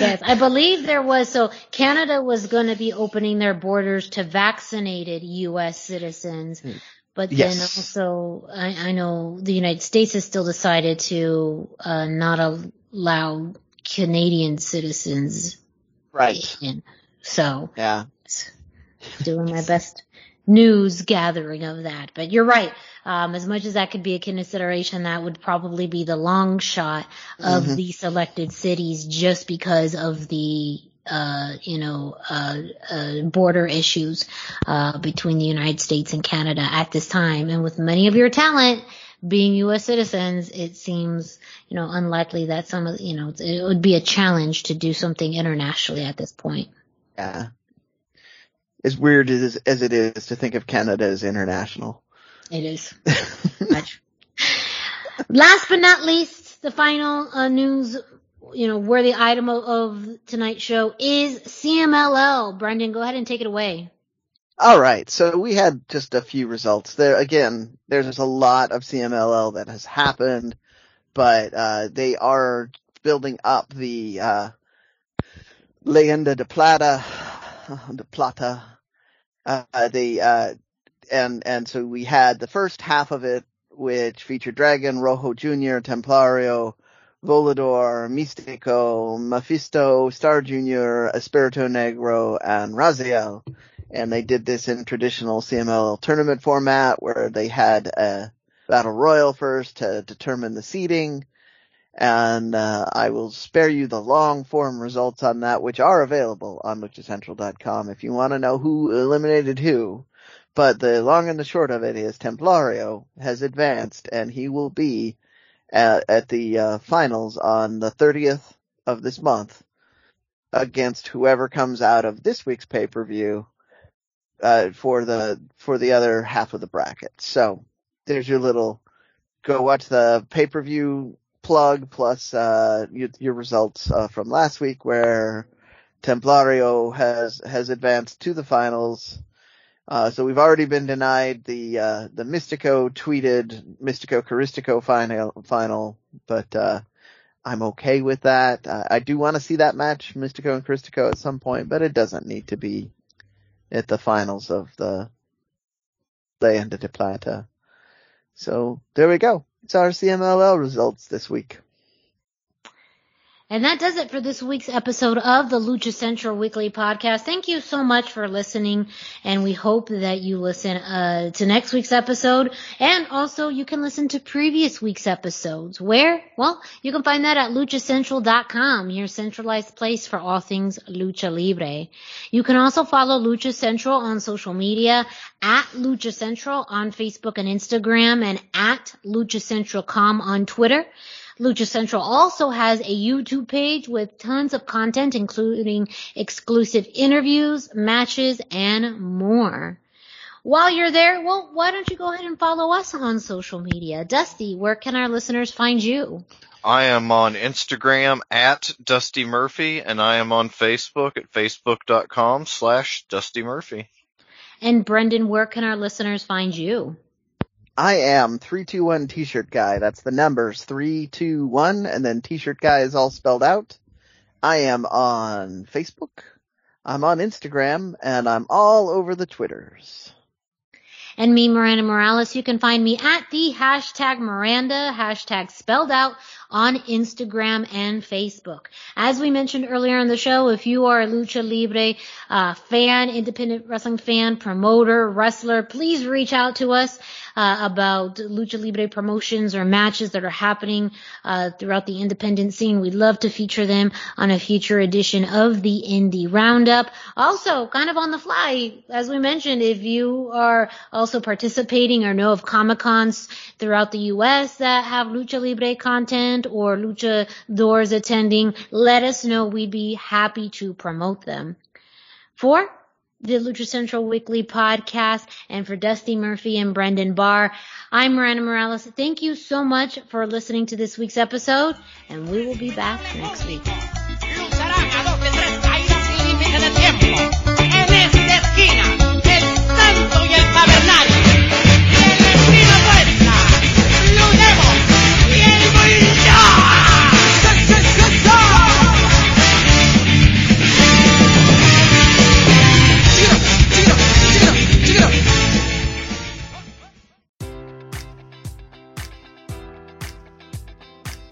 Yes, I believe there was, so Canada was going to be opening their borders to vaccinated U.S. citizens. But then also, I, I know the United States has still decided to uh, not allow Canadian citizens right, in. So, yeah, doing my best news gathering of that. But you're right. Um, as much as that could be a consideration, that would probably be the long shot of Mhm. the selected cities just because of the, uh, you know, uh, uh, border issues, uh, between the United States and Canada at this time. And with many of your talent being U.S. citizens, it seems, you know, unlikely that some of, you know, it would be a challenge to do something internationally at this point. yeah. As weird as as it is to think of Canada as international. It is. Last but not least, the final uh, news, you know, where the item of, of tonight's show is CMLL. Brendan, go ahead and take it away. All right, so we had just a few results there. Again, there's a lot of CMLL that has happened, but uh, they are building up the uh, Leyenda de Plata, de Plata. Uh, they uh, and and so we had the first half of it, which featured Dragon, Rojo Jr., Templario, Volador, Mystico, Mephisto, Star Jr., Espiritu Negro, and Raziel and they did this in traditional CMLL tournament format where they had a battle royal first to determine the seeding. And uh, I will spare you the long form results on that, which are available on LuchaCentral.com if you want to know who eliminated who. But the long and the short of it is Templario has advanced and he will be at, at the uh, finals on the 30th of this month against whoever comes out of this week's pay-per-view uh, for the for the other half of the bracket. So there's your little go watch the pay-per-view plug plus uh, your, your results uh, from last week where Templario has has advanced to the finals. Uh, so we've already been denied the uh, the Mystico tweeted Mystico Caristico final final, but uh, I'm okay with that. I do want to see that match, Mystico and Caristico, at some point, but it doesn't need to be at the finals of the Leyenda de Plata. So there we go. It's our CMLL results this week. And that does it for this week's episode of the Lucha Central Weekly Podcast. Thank you so much for listening, and we hope that you listen uh, to next week's episode, and also you can listen to previous week's episodes. Where? Well, you can find that at luchacentral.com, your centralized place for all things Lucha Libre. You can also follow Lucha Central on social media at Lucha Central on Facebook and Instagram, and at Lucha Central Com on Twitter. Lucha Central also has a YouTube page with tons of content, including exclusive interviews, matches, and more. While you're there, well, why don't you go ahead and follow us on social media? Dusty, where can our listeners find you? I am on Instagram at Dusty Murphy and I am on Facebook at facebook.com slash Dusty Murphy. And Brendan, where can our listeners find you? I am 321 t-shirt guy. That's the numbers 321 and then t-shirt guy is all spelled out. I am on Facebook. I'm on Instagram and I'm all over the Twitters. And me, Miranda Morales, you can find me at the hashtag Miranda, hashtag spelled out on Instagram and Facebook. As we mentioned earlier in the show, if you are a Lucha Libre uh, fan, independent wrestling fan, promoter, wrestler, please reach out to us uh, about Lucha Libre promotions or matches that are happening uh, throughout the independent scene. We'd love to feature them on a future edition of the Indie Roundup. Also, kind of on the fly, as we mentioned, if you are also participating or know of Comic Cons throughout the U.S. that have Lucha Libre content or Lucha Doors attending, let us know. We'd be happy to promote them. For the Lucha Central Weekly podcast and for Dusty Murphy and Brendan Barr. I'm Miranda Morales. Thank you so much for listening to this week's episode and we will be back next week.